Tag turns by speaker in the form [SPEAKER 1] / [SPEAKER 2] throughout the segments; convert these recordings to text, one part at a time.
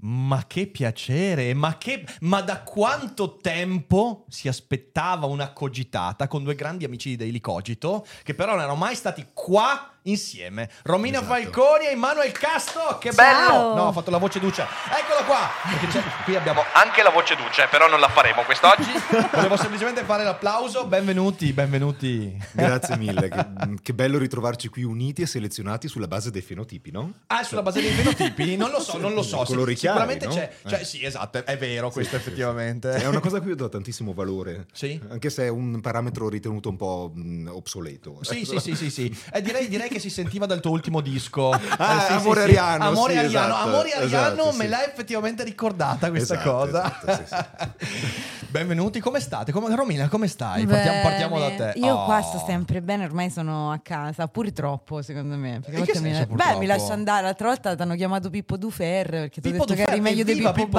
[SPEAKER 1] Ma che piacere, ma, che, ma da quanto tempo si aspettava una cogitata con due grandi amici di Daily Cogito, che però non erano mai stati qua insieme. Romina
[SPEAKER 2] Esatto.
[SPEAKER 1] Falconi e Emanuele Casto, che
[SPEAKER 3] Ciao.
[SPEAKER 1] bello! No, ho fatto la voce duce. Eccolo qua! Qui abbiamo anche la voce duce, però non la faremo quest'oggi. Volevo semplicemente fare l'applauso. Benvenuti, benvenuti.
[SPEAKER 2] Grazie mille, che, che bello ritrovarci qui uniti e selezionati sulla base dei fenotipi, no?
[SPEAKER 1] Ah, sulla base dei fenotipi? Non lo so, non lo so.
[SPEAKER 2] Colori chiari,
[SPEAKER 1] Sicuramente
[SPEAKER 2] no?
[SPEAKER 1] c'è. Cioè,
[SPEAKER 2] Eh.
[SPEAKER 1] sì, esatto, è vero questo
[SPEAKER 2] Sì, sì,
[SPEAKER 1] effettivamente.
[SPEAKER 2] È una cosa a cui io do tantissimo valore.
[SPEAKER 1] Sì?
[SPEAKER 2] Anche se è un parametro ritenuto un po' mh, obsoleto.
[SPEAKER 1] Sì, sì, sì, sì, sì. Eh, direi, direi che si sentiva dal tuo ultimo disco.
[SPEAKER 2] Ah,
[SPEAKER 1] Eh, sì,
[SPEAKER 2] Amore
[SPEAKER 1] sì, sì.
[SPEAKER 2] Ariano,
[SPEAKER 1] Amore
[SPEAKER 2] sì,
[SPEAKER 1] Ariano,
[SPEAKER 2] esatto,
[SPEAKER 1] Amore Ariano
[SPEAKER 2] esatto,
[SPEAKER 1] me
[SPEAKER 2] sì.
[SPEAKER 1] l'ha effettivamente ricordata questa
[SPEAKER 2] Esatto,
[SPEAKER 1] cosa.
[SPEAKER 2] esatto,
[SPEAKER 1] Benvenuti, come state? Come- Romina, come stai? Partiamo, partiamo da te.
[SPEAKER 3] Io
[SPEAKER 1] Oh.
[SPEAKER 3] qua sto sempre bene, ormai sono a casa, pure troppo secondo me. Perché a
[SPEAKER 1] che
[SPEAKER 3] mi- Beh,
[SPEAKER 1] purtroppo?
[SPEAKER 3] mi lascio andare. L'altra volta ti hanno chiamato Pippo Dufer perché ti ho
[SPEAKER 1] Pippo
[SPEAKER 3] detto che
[SPEAKER 1] Duffer,
[SPEAKER 3] eri meglio di Pippo
[SPEAKER 1] Duffer.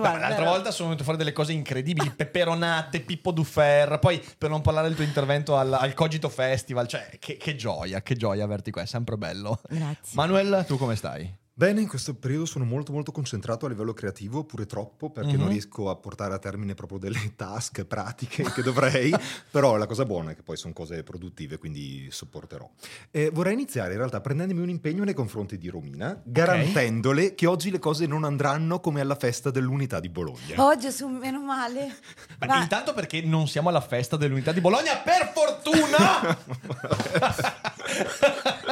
[SPEAKER 3] Baudo.
[SPEAKER 1] l'altra volta sono venute fuori delle cose incredibili, peperonate, Pippo Duffer, poi per non parlare del tuo intervento al, al Cogito Festival, cioè che, che gioia, che gioia averti qua, è sempre bello.
[SPEAKER 3] Grazie.
[SPEAKER 1] Manuel, tu come stai?
[SPEAKER 2] Bene, in questo periodo sono molto molto concentrato a livello creativo, pure troppo, perché
[SPEAKER 1] Mhm.
[SPEAKER 2] non riesco a portare a termine proprio delle task pratiche che dovrei, però la cosa buona è che poi sono cose produttive, quindi sopporterò. Eh, vorrei iniziare in realtà prendendomi un impegno nei confronti di Romina, garantendole che oggi le cose non andranno come alla festa dell'unità di Bologna.
[SPEAKER 3] Oh Gesù, meno male.
[SPEAKER 1] Beh,
[SPEAKER 3] Ma-
[SPEAKER 1] Intanto perché non siamo alla festa dell'unità di Bologna, per fortuna!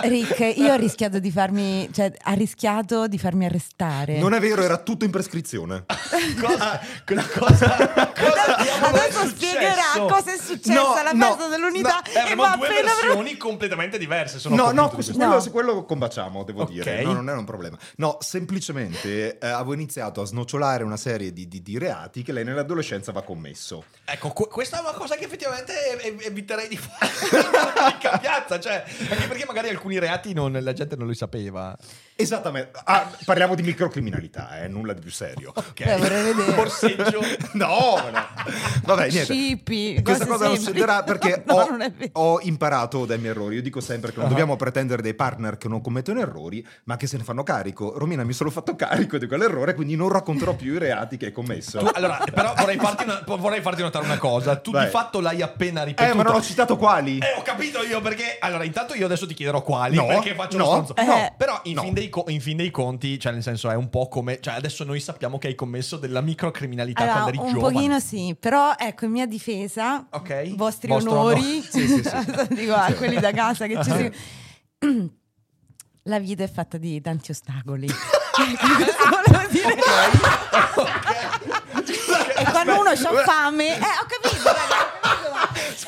[SPEAKER 3] Rick, io ho rischiato di farmi, cioè, ha rischiato di farmi arrestare.
[SPEAKER 2] Non è vero, era tutto in prescrizione.
[SPEAKER 1] cosa, cosa, cosa
[SPEAKER 3] Adesso
[SPEAKER 1] successo?
[SPEAKER 3] spiegherà cosa è successo
[SPEAKER 2] No,
[SPEAKER 3] alla
[SPEAKER 2] no,
[SPEAKER 3] festa dell'unità.
[SPEAKER 1] Eh,
[SPEAKER 3] e va
[SPEAKER 1] due
[SPEAKER 3] appena
[SPEAKER 1] versioni completamente diverse. Sono
[SPEAKER 2] No, no, su quello,
[SPEAKER 3] No.
[SPEAKER 2] su quello combaciamo, devo
[SPEAKER 1] Ok.
[SPEAKER 2] dire. No, non era un problema. No, semplicemente eh, avevo iniziato a snocciolare una serie di, di- di reati che lei nell'adolescenza aveva commesso.
[SPEAKER 1] Ecco, que- questa è una cosa che effettivamente ev- eviterei di fare in piazza, cioè, anche perché magari alcuni reati non- la gente non li sapeva.
[SPEAKER 2] Esattamente. Ah, parliamo di microcriminalità, eh, nulla di più serio.
[SPEAKER 1] Ok.
[SPEAKER 3] Vorrei vedere.
[SPEAKER 1] Borseggio.
[SPEAKER 2] No, no. Vabbè, niente.
[SPEAKER 3] Scippi,
[SPEAKER 2] Questa cosa non succederà perché
[SPEAKER 3] No,
[SPEAKER 2] ho,
[SPEAKER 3] non
[SPEAKER 2] ho imparato dai miei errori. Io dico sempre che non
[SPEAKER 1] Ah.
[SPEAKER 2] dobbiamo pretendere dei partner che non commettono errori, ma che se ne fanno carico. Romina mi ha solo fatto carico di quell'errore, quindi non racconterò più i reati che hai commesso.
[SPEAKER 1] Tu- allora, però vorrei farti, una- vorrei farti notare una cosa. Tu
[SPEAKER 2] Vai.
[SPEAKER 1] di fatto l'hai appena ripetuto.
[SPEAKER 2] Eh, ma non ho citato quali.
[SPEAKER 1] Eh, ho capito io perché. Allora, intanto io adesso ti chiederò quali.
[SPEAKER 2] No,
[SPEAKER 1] perché faccio
[SPEAKER 2] no,
[SPEAKER 1] lo stronzo.
[SPEAKER 3] eh.
[SPEAKER 1] No, però in,
[SPEAKER 2] No.
[SPEAKER 1] fin dei co- in fin dei conti, cioè, nel senso, è un po' come. Cioè, adesso noi sappiamo che hai commesso della microcriminalità
[SPEAKER 3] Allora,
[SPEAKER 1] quando eri
[SPEAKER 3] un
[SPEAKER 1] giovane.
[SPEAKER 3] pochino sì, però ecco, in mia difesa,
[SPEAKER 1] Ok.
[SPEAKER 3] vostri
[SPEAKER 1] Vostro
[SPEAKER 3] onori,
[SPEAKER 1] onore.
[SPEAKER 2] Sì, sì, sì.
[SPEAKER 3] dico a quelli da casa che ci seguono. La vita è fatta di tanti ostacoli. Dire. E quando uno ha fame, eh, ho capito, raga, ho capito, ma-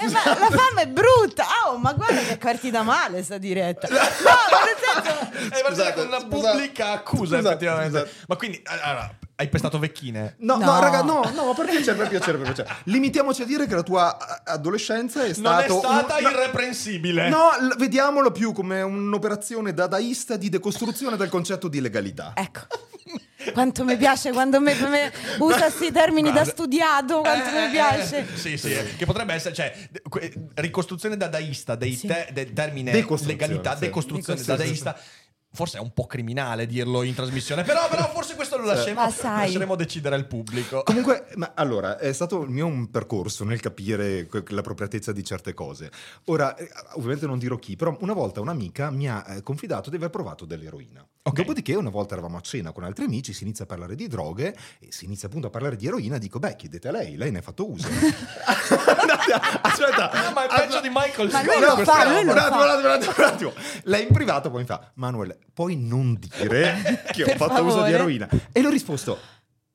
[SPEAKER 3] eh, ma la fame è brutta. Ah, oh, ma guarda che è partita male sta diretta. No, nel senso,
[SPEAKER 1] È partita
[SPEAKER 2] Scusate,
[SPEAKER 1] con una
[SPEAKER 2] scusate.
[SPEAKER 1] pubblica accusa,
[SPEAKER 2] Scusate,
[SPEAKER 1] effettivamente.
[SPEAKER 2] scusate.
[SPEAKER 1] Ma quindi, allora, hai pestato vecchine?
[SPEAKER 2] No, no,
[SPEAKER 3] No.
[SPEAKER 2] raga, no, no, per piacere, per piacere, per piacere. Limitiamoci a dire che la tua adolescenza è
[SPEAKER 1] Non è stata
[SPEAKER 2] un- no,
[SPEAKER 1] irreprensibile.
[SPEAKER 2] No, l- vediamolo più come un'operazione dadaista di decostruzione del concetto di legalità.
[SPEAKER 3] ecco. Quanto mi piace quando me, me usa questi termini da studiato, quanto
[SPEAKER 1] Eh,
[SPEAKER 3] mi piace.
[SPEAKER 1] eh, sì, sì, eh, che potrebbe essere, cioè, ricostruzione dadaista dei
[SPEAKER 3] Sì.
[SPEAKER 1] te- del termine legalità,
[SPEAKER 2] sì.
[SPEAKER 1] decostruzione
[SPEAKER 2] Decostruzione.
[SPEAKER 1] dadaista. Forse è un po' criminale dirlo in trasmissione, però, però forse questo lo lasceremo,
[SPEAKER 3] Ma sai.
[SPEAKER 1] lasceremo decidere al pubblico.
[SPEAKER 2] Comunque, ma allora, è stato il mio un percorso nel capire l'appropriatezza di certe cose. Ora, eh, ovviamente non dirò chi, però una volta un'amica mi ha eh, confidato di aver provato dell'eroina.
[SPEAKER 1] Ok.
[SPEAKER 2] Dopodiché, una volta eravamo a cena con altri amici, si inizia a parlare di droghe e si inizia appunto a parlare di eroina. Dico, beh, chiedete a lei, lei ne ha fatto uso. Aspetta,
[SPEAKER 1] Ah, ma è peggio di Michael
[SPEAKER 3] Ma lui lo
[SPEAKER 1] questa
[SPEAKER 3] fa, lui lo
[SPEAKER 2] un attimo,
[SPEAKER 3] fa.
[SPEAKER 2] un attimo, un attimo, un attimo. Lei in privato poi mi fa, Manuel, puoi non dire che ho fatto uso
[SPEAKER 3] favore.
[SPEAKER 2] di eroina. E le ho risposto,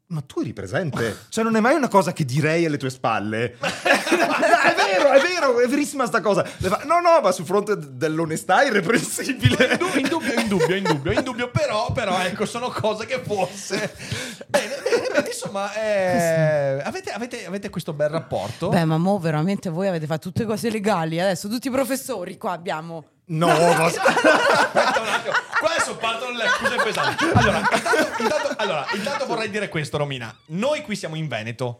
[SPEAKER 2] ma tu eri presente? Cioè non è mai una cosa che direi alle tue spalle. è vero, è vero, è verissima sta cosa. Fa, no, no, ma sul fronte dell'onestà è irreprensibile.
[SPEAKER 1] In dubbio, in dubbio, in dubbio, in dubbio, però, però, ecco, sono cose che forse... Bene, bene, bene, insomma, eh, avete, avete- avete questo bel rapporto?
[SPEAKER 3] Beh, ma mo veramente voi avete fatto tutte cose legali. Adesso tutti i professori qua abbiamo.
[SPEAKER 2] No, ma...
[SPEAKER 1] Aspetta un attimo, qua adesso partono le accuse pesanti. Allora intanto, intanto- allora, intanto vorrei dire questo, Romina. Noi qui siamo in Veneto.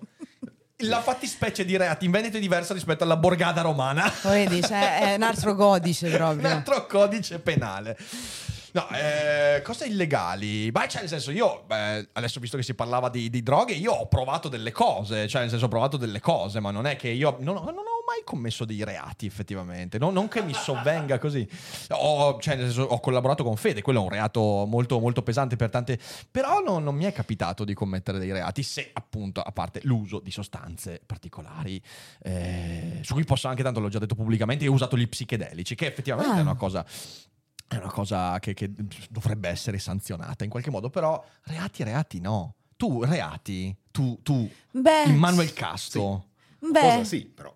[SPEAKER 1] La fattispecie di reati in Veneto è diversa rispetto alla borgata romana.
[SPEAKER 3] Lo Vedi, cioè, è un altro codice
[SPEAKER 1] Un
[SPEAKER 3] proprio.
[SPEAKER 1] altro codice penale. No, eh, cose illegali? Beh, cioè, nel senso, io beh, adesso visto che si parlava di, di droghe, io ho provato delle cose, cioè, nel senso, ho provato delle cose, ma non è che io non, ho- non ho mai commesso dei reati, effettivamente. No- non che mi sovvenga così. Ho, cioè, nel senso, ho collaborato con Fede, quello è un reato molto, molto pesante per tante. Però no- non mi è capitato di commettere dei reati, se appunto, a parte l'uso di sostanze particolari, eh, su cui posso anche, tanto l'ho già detto pubblicamente, ho usato gli psichedelici, che effettivamente
[SPEAKER 3] Ah.
[SPEAKER 1] è una cosa. È una cosa che, che dovrebbe essere sanzionata in qualche modo, però reati, reati no. Tu, reati, tu, tu,
[SPEAKER 3] Beh,
[SPEAKER 1] Immanuel Casto.
[SPEAKER 3] beh,
[SPEAKER 2] Cosa sì, però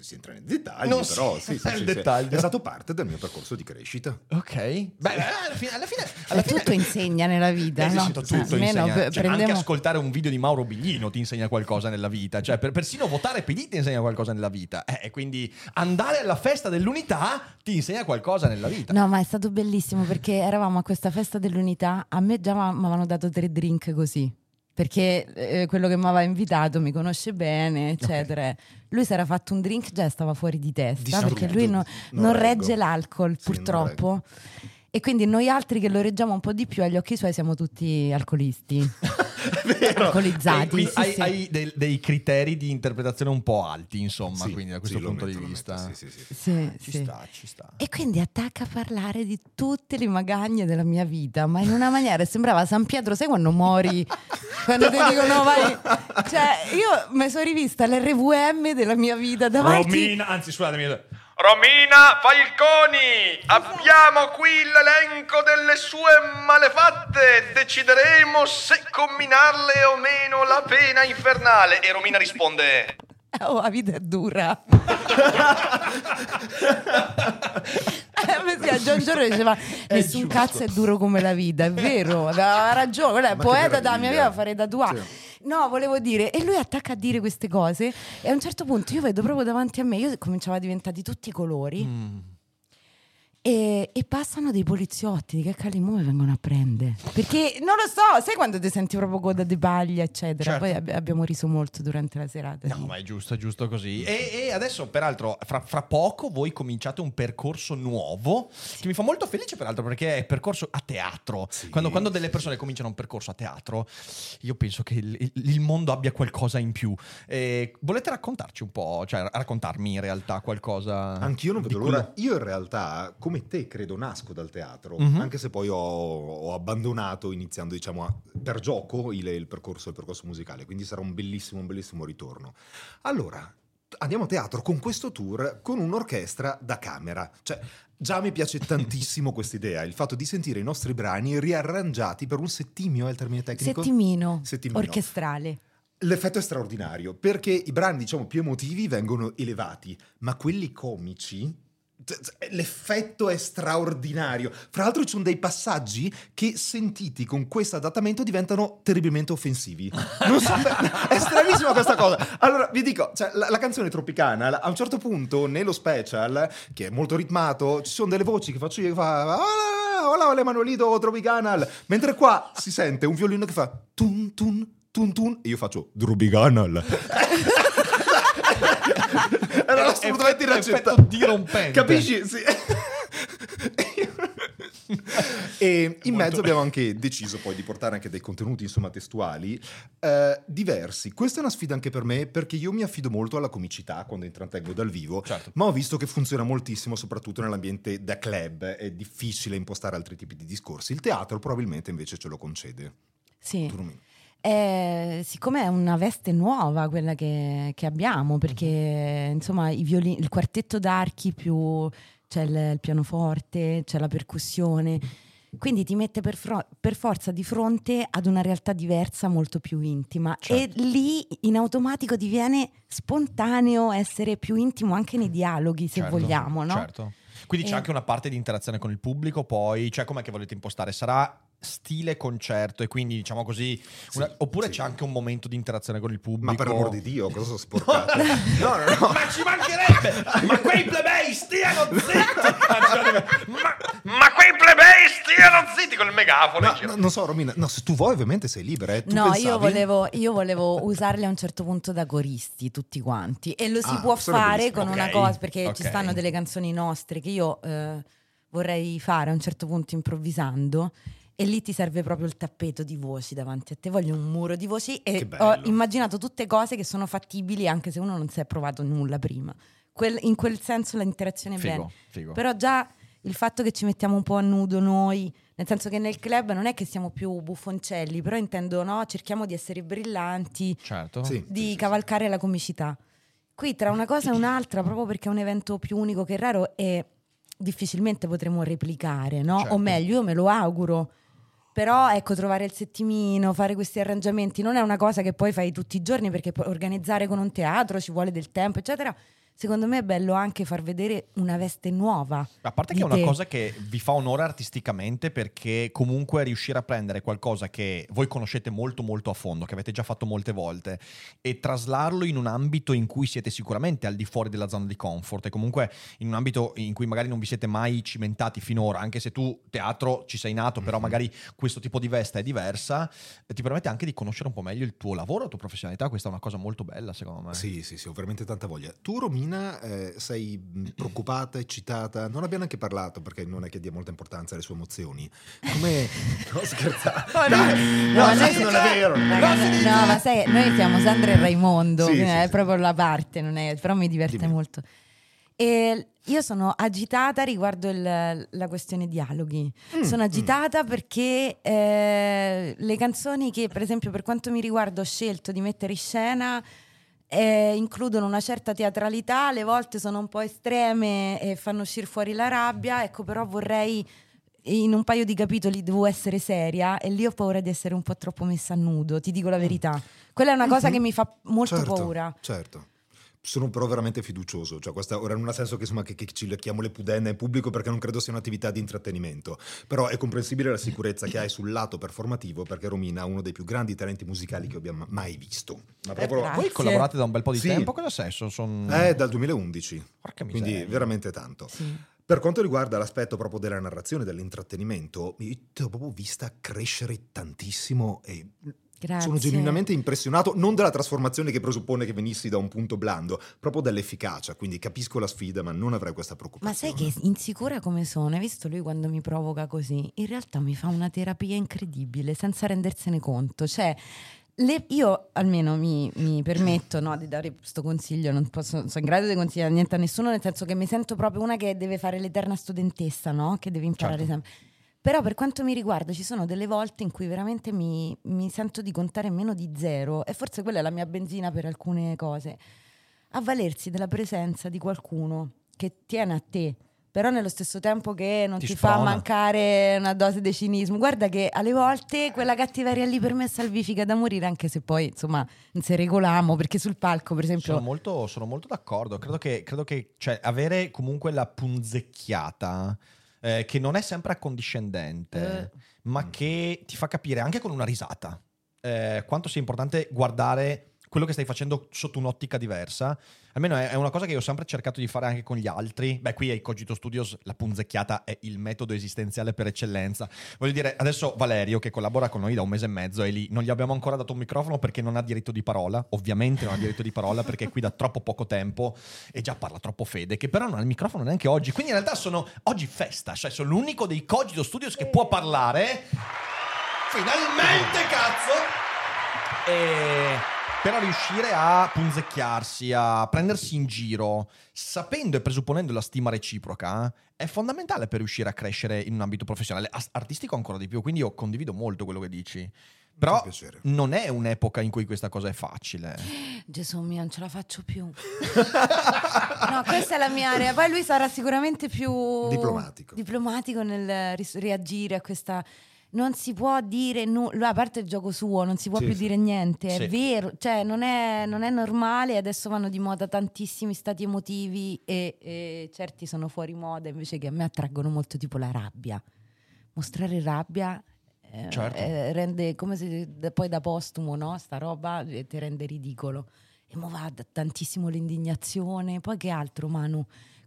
[SPEAKER 2] si, entra nei dettagli,
[SPEAKER 1] Non
[SPEAKER 2] però
[SPEAKER 1] si
[SPEAKER 2] sì, sì, sì,
[SPEAKER 1] dettaglio.
[SPEAKER 2] è stato parte del mio percorso di crescita.
[SPEAKER 1] Ok. Beh, alla fine, alla fine, alla
[SPEAKER 3] Eh,
[SPEAKER 1] fine-
[SPEAKER 3] tutto insegna nella vita, no?
[SPEAKER 1] Esatto, tutto insegna. Cioè,
[SPEAKER 3] prendiamo-
[SPEAKER 1] Anche ascoltare un video di Mauro Biglino ti insegna qualcosa nella vita. Cioè, per- persino votare PD ti insegna qualcosa nella vita. Eh, e quindi andare alla festa dell'unità ti insegna qualcosa nella vita.
[SPEAKER 3] No, ma è stato bellissimo perché eravamo a questa festa dell'unità. A me già mi avevano dato tre drink così. Perché eh, quello che mi aveva invitato mi conosce bene, eccetera. Lui si era fatto un drink, già stava fuori di testa.
[SPEAKER 2] Distrutto.
[SPEAKER 3] perché lui no-
[SPEAKER 2] Non
[SPEAKER 3] non, regge l'alcol,
[SPEAKER 2] Sì, non
[SPEAKER 3] purtroppo. E quindi noi altri che lo reggiamo un po' di più, agli occhi suoi siamo tutti alcolisti.
[SPEAKER 2] Vero.
[SPEAKER 3] Alcolizzati. Sì,
[SPEAKER 1] hai,
[SPEAKER 3] sì.
[SPEAKER 1] hai dei, dei criteri di interpretazione un po' alti, insomma,
[SPEAKER 2] Sì,
[SPEAKER 1] quindi da questo punto
[SPEAKER 2] metto,
[SPEAKER 1] di vista.
[SPEAKER 2] metto, sì, sì, sì.
[SPEAKER 3] Sì,
[SPEAKER 1] Ci sta, ci sta.
[SPEAKER 3] E quindi attacca a parlare di tutte le magagne della mia vita, ma in una maniera sembrava San Pietro, sai quando mori? quando ti dicono vai. Cioè, io mi sono rivista l'RVM della mia vita davanti.
[SPEAKER 1] anzi, scusatemi.
[SPEAKER 4] Romina Falconi, abbiamo qui l'elenco delle sue malefatte. Decideremo se comminarle o meno la pena infernale. E Romina risponde:
[SPEAKER 3] Oh, la vita è dura. Eh, perché John Giorgio diceva nessun
[SPEAKER 1] giusto.
[SPEAKER 3] cazzo è duro come la vita, è vero, aveva ragione, quella è poeta della mia vita, fare da tua.
[SPEAKER 2] Sì.
[SPEAKER 3] No, volevo dire, e lui attacca a dire queste cose e a un certo punto io vedo proprio davanti a me, io cominciavo a diventare di tutti i colori
[SPEAKER 1] Mm.
[SPEAKER 3] E, e passano dei poliziotti che mi vengono a prendere. Perché non lo so, sai quando ti senti proprio coda di paglia, eccetera.
[SPEAKER 1] Certo.
[SPEAKER 3] Poi ab- abbiamo riso molto durante la serata.
[SPEAKER 1] No,
[SPEAKER 3] sì.
[SPEAKER 1] ma è giusto, è giusto così. E, e adesso, peraltro, fra, fra poco voi cominciate un percorso nuovo che mi fa molto felice, peraltro, perché è percorso a teatro.
[SPEAKER 2] Sì,
[SPEAKER 1] quando, quando delle
[SPEAKER 2] sì,
[SPEAKER 1] persone cominciano un percorso a teatro, io penso che il, il- mondo abbia qualcosa in più. E volete raccontarci un po', cioè raccontarmi in realtà qualcosa?
[SPEAKER 2] Anch'io non vedo
[SPEAKER 1] quello-
[SPEAKER 2] l'ora. Io in realtà, come te, credo nasco dal teatro,
[SPEAKER 1] Mhm.
[SPEAKER 2] anche se poi ho, ho abbandonato iniziando, diciamo, a- per gioco il, il percorso, il percorso musicale, quindi sarà un bellissimo, un bellissimo ritorno. Allora, andiamo a teatro con questo tour con un'orchestra da camera. Cioè, già mi piace tantissimo questa idea, il fatto di sentire i nostri brani riarrangiati per un settimio, è il termine tecnico?
[SPEAKER 3] Settimino,
[SPEAKER 2] Settimino.
[SPEAKER 3] orchestrale.
[SPEAKER 2] L'effetto è straordinario perché i brani, diciamo, più emotivi vengono elevati, ma quelli comici. T- t- L'effetto è straordinario. Fra l'altro, ci sono dei passaggi che sentiti con questo adattamento diventano terribilmente offensivi. Non so, è stranissima questa cosa. Allora, vi dico, cioè, la, la canzone Tropicana, a un certo punto, nello special, che è molto ritmato, ci sono delle voci che faccio io che fa. "Ah, Hola, hola, Emanuelito Tropicanal. Mentre qua si sente un violino che fa tun tun tun tun e io faccio Tropicanal. Era assolutamente inaccettabile.
[SPEAKER 1] effetto dirompente.
[SPEAKER 2] Capisci? Sì. e in mezzo abbiamo anche deciso poi di portare anche dei contenuti insomma testuali eh, diversi. Questa è una sfida anche per me perché io mi affido molto alla comicità quando intrattengo dal vivo,
[SPEAKER 1] Certo.
[SPEAKER 2] ma ho visto che funziona moltissimo soprattutto nell'ambiente da club, è difficile impostare altri tipi di discorsi. Il teatro probabilmente invece ce lo concede.
[SPEAKER 3] Sì.
[SPEAKER 2] Tu non mi-
[SPEAKER 3] Eh, siccome è una veste nuova quella che, che abbiamo, perché insomma i violini, il quartetto d'archi più c'è il, il pianoforte, c'è la percussione, quindi ti mette per, fro- per forza di fronte ad una realtà diversa, molto più intima.
[SPEAKER 1] Certo.
[SPEAKER 3] E lì in automatico diviene spontaneo essere più intimo anche nei dialoghi, se
[SPEAKER 1] Certo,
[SPEAKER 3] vogliamo, no?
[SPEAKER 1] Certo. Quindi c'è
[SPEAKER 3] E-
[SPEAKER 1] anche una parte di interazione con il pubblico, poi, cioè com'è che volete impostare? Sarà stile concerto e quindi diciamo così, una-
[SPEAKER 2] Sì,
[SPEAKER 1] oppure
[SPEAKER 2] sì.
[SPEAKER 1] c'è anche un momento di interazione con il pubblico?
[SPEAKER 2] Ma per amor di Dio, cosa sono sporcato? no, no, no.
[SPEAKER 1] Ma ci mancherebbe! ma quei plebei stiano zitti! ma,
[SPEAKER 4] Ma quei plebei stiano zitti col megafono.
[SPEAKER 2] No, no, non so, Romina. No, se tu vuoi, ovviamente sei libera. Eh. Tu
[SPEAKER 3] No,
[SPEAKER 2] pensavi?
[SPEAKER 3] io volevo, io volevo usarli a un certo punto da coristi tutti quanti e lo si
[SPEAKER 2] Ah,
[SPEAKER 3] può fare con una
[SPEAKER 1] Ok,
[SPEAKER 3] cosa perché
[SPEAKER 1] ok.
[SPEAKER 3] ci stanno delle canzoni nostre che io eh, vorrei fare a un certo punto improvvisando e lì ti serve proprio il tappeto di voci davanti a te, voglio un muro di voci e ho immaginato tutte cose che sono fattibili anche se uno non si è provato nulla prima. Quel- in quel senso l'interazione è bene.
[SPEAKER 1] Figo, figo.
[SPEAKER 3] Però già il fatto che ci mettiamo un po' a nudo noi, nel senso che nel club non è che siamo più buffoncelli, però intendo, no, cerchiamo di essere brillanti,
[SPEAKER 1] Certo.
[SPEAKER 2] Sì.
[SPEAKER 3] di cavalcare la comicità. Qui tra una cosa e un'altra, proprio perché è un evento più unico che raro e difficilmente potremo replicare, no?
[SPEAKER 1] Certo.
[SPEAKER 3] O meglio, io me lo auguro. Però ecco, trovare il settimino, fare questi arrangiamenti non è una cosa che poi fai tutti i giorni perché organizzare con un teatro ci vuole del tempo, eccetera. Secondo me è bello anche far vedere una veste nuova.
[SPEAKER 1] A parte che è una
[SPEAKER 3] te.
[SPEAKER 1] cosa che vi fa onore artisticamente perché comunque riuscire a prendere qualcosa che voi conoscete molto molto a fondo, che avete già fatto molte volte e traslarlo in un ambito in cui siete sicuramente al di fuori della zona di comfort e comunque in un ambito in cui magari non vi siete mai cimentati finora, anche se tu teatro ci sei nato, però
[SPEAKER 2] Mhm.
[SPEAKER 1] magari questo tipo di veste è diversa, eh, ti permette anche di conoscere un po' meglio il tuo lavoro, la tua professionalità, questa è una cosa molto bella secondo me.
[SPEAKER 2] Sì, sì, sì, ho veramente tanta voglia. Tu, Romina, eh, sei mh, preoccupata, eccitata? Non abbiamo neanche parlato perché non è che dia molta importanza alle sue emozioni. Come... No, scherzate. Dai, no,
[SPEAKER 3] ma
[SPEAKER 2] sai
[SPEAKER 3] noi-
[SPEAKER 2] che non è vero.
[SPEAKER 3] Raga, no, no, ma sai, noi siamo Sandra e Raimondo,
[SPEAKER 2] Sì, sì,
[SPEAKER 3] è
[SPEAKER 2] sì.
[SPEAKER 3] proprio la parte, non è- però mi diverte
[SPEAKER 2] Dimmi.
[SPEAKER 3] molto. E io sono agitata riguardo il- la questione dialoghi.
[SPEAKER 2] Mm,
[SPEAKER 3] sono agitata perché eh, le canzoni che, per esempio, per quanto mi riguarda, ho scelto di mettere in scena eh, includono una certa teatralità, alle volte sono un po' estreme e fanno uscire fuori la rabbia, ecco, però vorrei in un paio di capitoli devo essere seria e lì ho paura di essere un po' troppo messa a nudo, ti dico la verità. Quella è una cosa che mi fa molto
[SPEAKER 2] Mm. Certo,
[SPEAKER 3] paura.
[SPEAKER 2] Certo. Sono però veramente fiducioso, cioè questa, ora non ha senso che, insomma, che, che ci lecchiamo le pudenne in pubblico perché non credo sia un'attività di intrattenimento, però è comprensibile la sicurezza che hai sul lato performativo perché Romina ha uno dei più grandi talenti musicali che abbiamo mai visto. Ma proprio-
[SPEAKER 3] brava.
[SPEAKER 1] Voi collaborate da un bel po' di
[SPEAKER 2] Sì.
[SPEAKER 1] tempo, cosa sei? Sono, son-
[SPEAKER 2] È dal 2011,
[SPEAKER 1] Porca
[SPEAKER 2] quindi
[SPEAKER 1] miseria.
[SPEAKER 2] veramente tanto.
[SPEAKER 3] Sì.
[SPEAKER 2] Per quanto riguarda l'aspetto proprio della narrazione, dell'intrattenimento, io ti ho proprio vista crescere tantissimo e
[SPEAKER 3] Grazie.
[SPEAKER 2] sono genuinamente impressionato, non della trasformazione che presuppone che venissi da un punto blando, proprio dall'efficacia, quindi capisco la sfida ma non avrei questa
[SPEAKER 3] Ma
[SPEAKER 2] preoccupazione.
[SPEAKER 3] sai che insicura come sono, hai visto lui quando mi provoca così? In realtà mi fa una terapia incredibile senza rendersene conto. Cioè, le- io almeno mi, mi permetto no, di dare questo consiglio, non posso, sono in grado di consigliare niente a nessuno, nel senso che mi sento proprio una che deve fare l'eterna studentessa, no? che deve imparare
[SPEAKER 1] Certo.
[SPEAKER 3] sempre. Però per quanto mi riguarda ci sono delle volte in cui veramente mi, mi sento di contare meno di zero e forse quella è la mia benzina per alcune cose. Avvalersi della presenza di qualcuno che tiene a te, però nello stesso tempo che non
[SPEAKER 1] Ti
[SPEAKER 3] ti, fa mancare una dose di cinismo. Guarda che alle volte quella cattiveria lì per me è salvifica da morire, anche se poi insomma non si regolamo, perché sul palco per esempio...
[SPEAKER 1] Sono molto, sono molto d'accordo. Credo che, credo che cioè, avere comunque la punzecchiata, eh, che non è sempre accondiscendente,
[SPEAKER 3] Eh.
[SPEAKER 1] ma che ti fa capire anche con una risata eh, quanto sia importante guardare quello che stai facendo sotto un'ottica diversa. Almeno è, una cosa che io ho sempre cercato di fare anche con gli altri. Beh, qui ai Cogito Studios la punzecchiata è il metodo esistenziale per eccellenza. Voglio dire, adesso Valerio, che collabora con noi da un mese e mezzo, è lì. Non gli abbiamo ancora dato un microfono perché non ha diritto di parola. Ovviamente non ha diritto di parola perché è qui da troppo poco tempo e già parla troppo fede, che però non ha il microfono neanche oggi. Quindi in realtà sono oggi festa, cioè sono l'unico dei Cogito Studios che può parlare. Finalmente, cazzo! E... Però riuscire a punzecchiarsi, a prendersi in giro, sapendo e presupponendo la stima reciproca, è fondamentale per riuscire a crescere in un ambito professionale, artistico ancora di più. Quindi io condivido molto quello che dici. Però non è un'epoca in cui questa cosa è facile.
[SPEAKER 3] Gesù mio, non ce la faccio più. no, questa è la mia area. Poi lui sarà sicuramente più
[SPEAKER 2] Diplomatico.
[SPEAKER 3] diplomatico nel ris- reagire a questa. Non si può dire nulla, a parte il gioco suo, non si può
[SPEAKER 2] Sì,
[SPEAKER 3] più dire niente,
[SPEAKER 1] Sì.
[SPEAKER 3] è vero, cioè non è, non è normale, adesso vanno di moda tantissimi stati emotivi e, e certi sono fuori moda invece che a me attraggono molto tipo la rabbia. Mostrare rabbia eh,
[SPEAKER 1] Certo.
[SPEAKER 3] eh, rende come se poi da postumo, no? Sta roba eh, ti rende ridicolo. E mo va tantissimo l'indignazione. Poi che altro, Manu?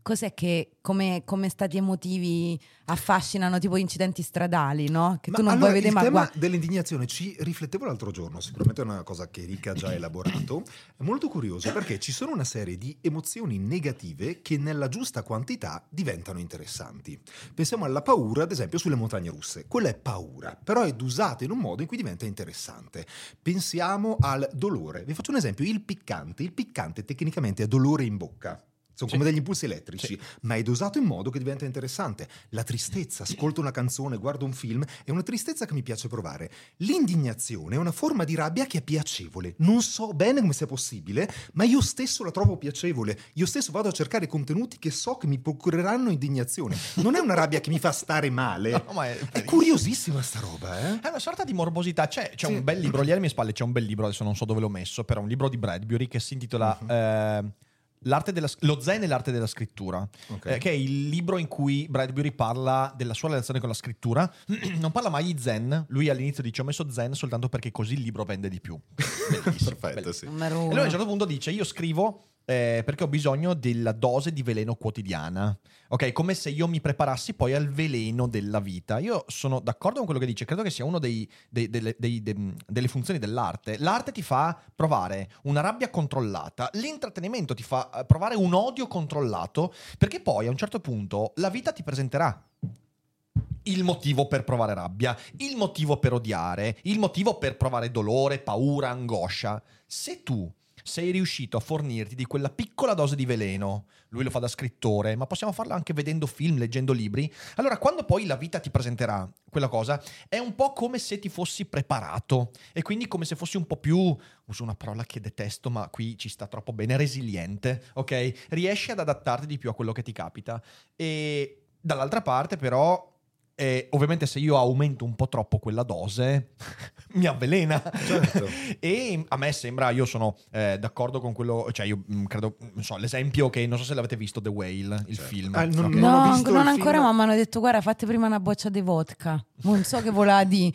[SPEAKER 3] Cos'è che come, come stati emotivi affascinano tipo incidenti stradali, no? Che
[SPEAKER 2] Ma
[SPEAKER 3] tu non
[SPEAKER 2] allora,
[SPEAKER 3] puoi vedere
[SPEAKER 2] il
[SPEAKER 3] ma
[SPEAKER 2] tema
[SPEAKER 3] guarda.
[SPEAKER 2] dell'indignazione ci riflettevo l'altro giorno, sicuramente è una cosa che Ricca ha già elaborato, è molto curioso perché ci sono una serie di emozioni negative che nella giusta quantità diventano interessanti. Pensiamo alla paura, ad esempio, sulle montagne russe. Quella è paura, però è usata in un modo in cui diventa interessante. Pensiamo al dolore. Vi faccio un esempio, il piccante. Il piccante tecnicamente è dolore in bocca. Sono
[SPEAKER 1] Sì.
[SPEAKER 2] come degli impulsi elettrici,
[SPEAKER 1] Sì.
[SPEAKER 2] ma è dosato in modo che diventa interessante. La tristezza, ascolto una canzone, guardo un film, è una tristezza che mi piace provare. L'indignazione è una forma di rabbia che è piacevole. Non so bene come sia possibile, ma io stesso la trovo piacevole. Io stesso vado a cercare contenuti che so che mi procureranno indignazione. Non è una rabbia che mi fa stare male.
[SPEAKER 1] No, ma è
[SPEAKER 2] È curiosissima sta roba, eh?
[SPEAKER 1] È una sorta di morbosità. C'è, c'è
[SPEAKER 2] Sì.
[SPEAKER 1] un bel libro, lì alle mie spalle c'è un bel libro, adesso non so dove l'ho messo, però un libro di Bradbury che si intitola
[SPEAKER 2] Mhm.
[SPEAKER 1] eh, della- Lo zen e l'arte della scrittura,
[SPEAKER 2] Ok.
[SPEAKER 1] eh, che è il libro in cui Bradbury parla della sua relazione con la scrittura. non parla mai di zen, lui all'inizio dice ho messo zen soltanto perché così il libro vende di più. Bellissimo,
[SPEAKER 2] Perfetto,
[SPEAKER 1] bellissimo.
[SPEAKER 2] sì.
[SPEAKER 1] E lui a un certo punto dice: Io scrivo eh, perché ho bisogno della dose di veleno quotidiana. Ok, come se io mi preparassi poi al veleno della vita. Io sono d'accordo con quello che dice, credo che sia una delle, dei- de- delle funzioni dell'arte. L'arte ti fa provare una rabbia controllata, l'intrattenimento ti fa eh, provare un odio controllato, perché poi a un certo punto la vita ti presenterà il motivo per provare rabbia, il motivo per odiare, il motivo per provare dolore, paura, angoscia. Se tu sei riuscito a fornirti di quella piccola dose di veleno, lui lo fa da scrittore, ma possiamo farlo anche vedendo film, leggendo libri, allora quando poi la vita ti presenterà quella cosa, è un po' come se ti fossi preparato e quindi come se fossi un po' più, uso una parola che detesto, ma qui ci sta troppo bene, resiliente, ok? Riesci ad adattarti di più a quello che ti capita. E dall'altra parte però... eh, ovviamente se io aumento un po' troppo quella dose mi avvelena
[SPEAKER 2] Certo.
[SPEAKER 1] e a me sembra io sono eh, d'accordo con quello cioè io mh, credo non so l'esempio che non so se l'avete visto The Whale il
[SPEAKER 2] Certo.
[SPEAKER 1] film
[SPEAKER 2] Ah, non-
[SPEAKER 1] Ok.
[SPEAKER 2] non
[SPEAKER 3] No,
[SPEAKER 2] ho visto
[SPEAKER 3] non
[SPEAKER 2] il
[SPEAKER 3] ancora,
[SPEAKER 2] film.
[SPEAKER 3] ma mi hanno detto guarda fate prima una boccia di vodka. Non so che voleva di.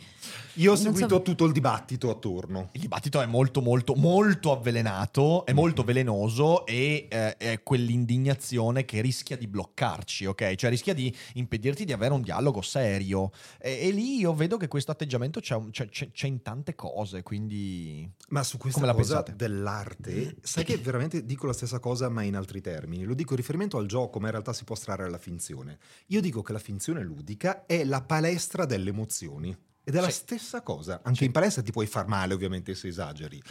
[SPEAKER 2] Io ho
[SPEAKER 3] Non so-
[SPEAKER 2] seguito tutto il dibattito attorno.
[SPEAKER 1] il dibattito è molto molto molto avvelenato è molto velenoso e eh, è quell'indignazione che rischia di bloccarci ok cioè rischia di impedirti di avere un dialogo serio e, e lì io vedo che questo atteggiamento c'è- c'è- c'è in tante cose quindi
[SPEAKER 2] Ma su questa
[SPEAKER 1] Come la
[SPEAKER 2] cosa
[SPEAKER 1] pensate?
[SPEAKER 2] dell'arte, sai che veramente dico la stessa cosa ma in altri termini. Lo dico in riferimento al gioco, ma in realtà si può strarre alla finzione. Io dico che la finzione ludica è la palestra delle emozioni. Ed è la
[SPEAKER 1] Sì.
[SPEAKER 2] stessa cosa. Anche in palestra ti puoi far male, ovviamente, se esageri.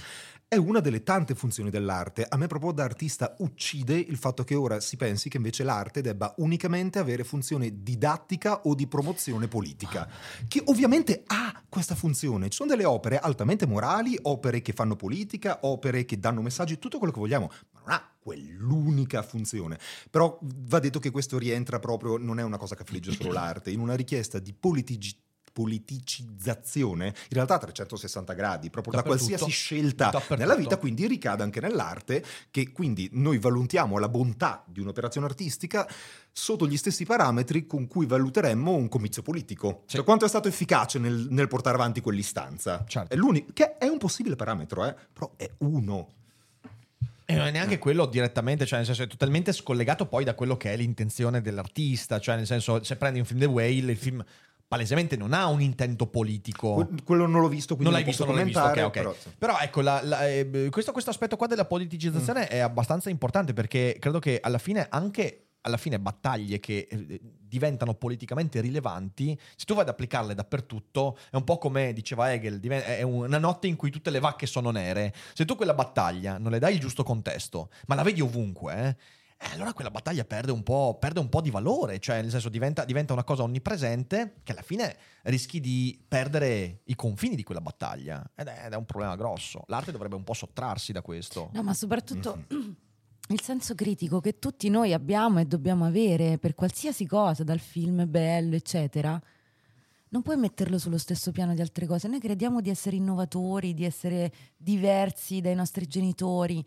[SPEAKER 2] È una delle tante funzioni dell'arte. A me proprio da artista uccide il fatto che ora si pensi che invece l'arte debba unicamente avere funzione didattica o di promozione politica, che ovviamente ha questa funzione. Ci sono delle opere altamente morali, opere che fanno politica, opere che danno messaggi, tutto quello che vogliamo, ma non ha quell'unica funzione. Però va detto che questo rientra proprio, non è una cosa che affligge solo l'arte, in una richiesta di politici- politicizzazione in realtà a 360 gradi proprio da qualsiasi scelta nella vita quindi ricade anche nell'arte che quindi noi valutiamo la bontà di un'operazione artistica sotto gli stessi parametri con cui valuteremmo un comizio politico
[SPEAKER 1] Sì.
[SPEAKER 2] cioè quanto è stato efficace nel, nel portare avanti quell'istanza
[SPEAKER 1] Certo.
[SPEAKER 2] è l'unico che è un possibile parametro eh? però è uno
[SPEAKER 1] E non è neanche quello direttamente, cioè nel senso è totalmente scollegato poi da quello che è l'intenzione dell'artista, cioè nel senso se prendi un film The Whale, il film palesemente non ha un intento politico.
[SPEAKER 2] Que- quello non l'ho visto quindi
[SPEAKER 1] non l'hai visto, non l'hai visto, ok, ok.
[SPEAKER 2] però.
[SPEAKER 1] Però ecco, la- la- eh, questo, questo aspetto qua della
[SPEAKER 2] Mm.
[SPEAKER 1] politicizzazione è abbastanza importante perché credo che alla fine anche alla fine battaglie che eh, diventano politicamente rilevanti, se tu vai ad applicarle dappertutto, è un po' come diceva Hegel, è una notte in cui tutte le vacche sono nere. Se tu quella battaglia non le dai il giusto contesto, ma la vedi ovunque, eh, allora quella battaglia perde un, po', perde un po' di valore, cioè nel senso diventa, diventa una cosa onnipresente che alla fine rischi di perdere i confini di quella battaglia ed è, ed è un problema grosso. L'arte dovrebbe un po' sottrarsi da questo.
[SPEAKER 3] No, ma soprattutto
[SPEAKER 2] Mhm.
[SPEAKER 3] il senso critico che tutti noi abbiamo e dobbiamo avere per qualsiasi cosa, dal film bello, eccetera. Non puoi metterlo sullo stesso piano di altre cose. Noi crediamo di essere innovatori, di essere diversi dai nostri genitori.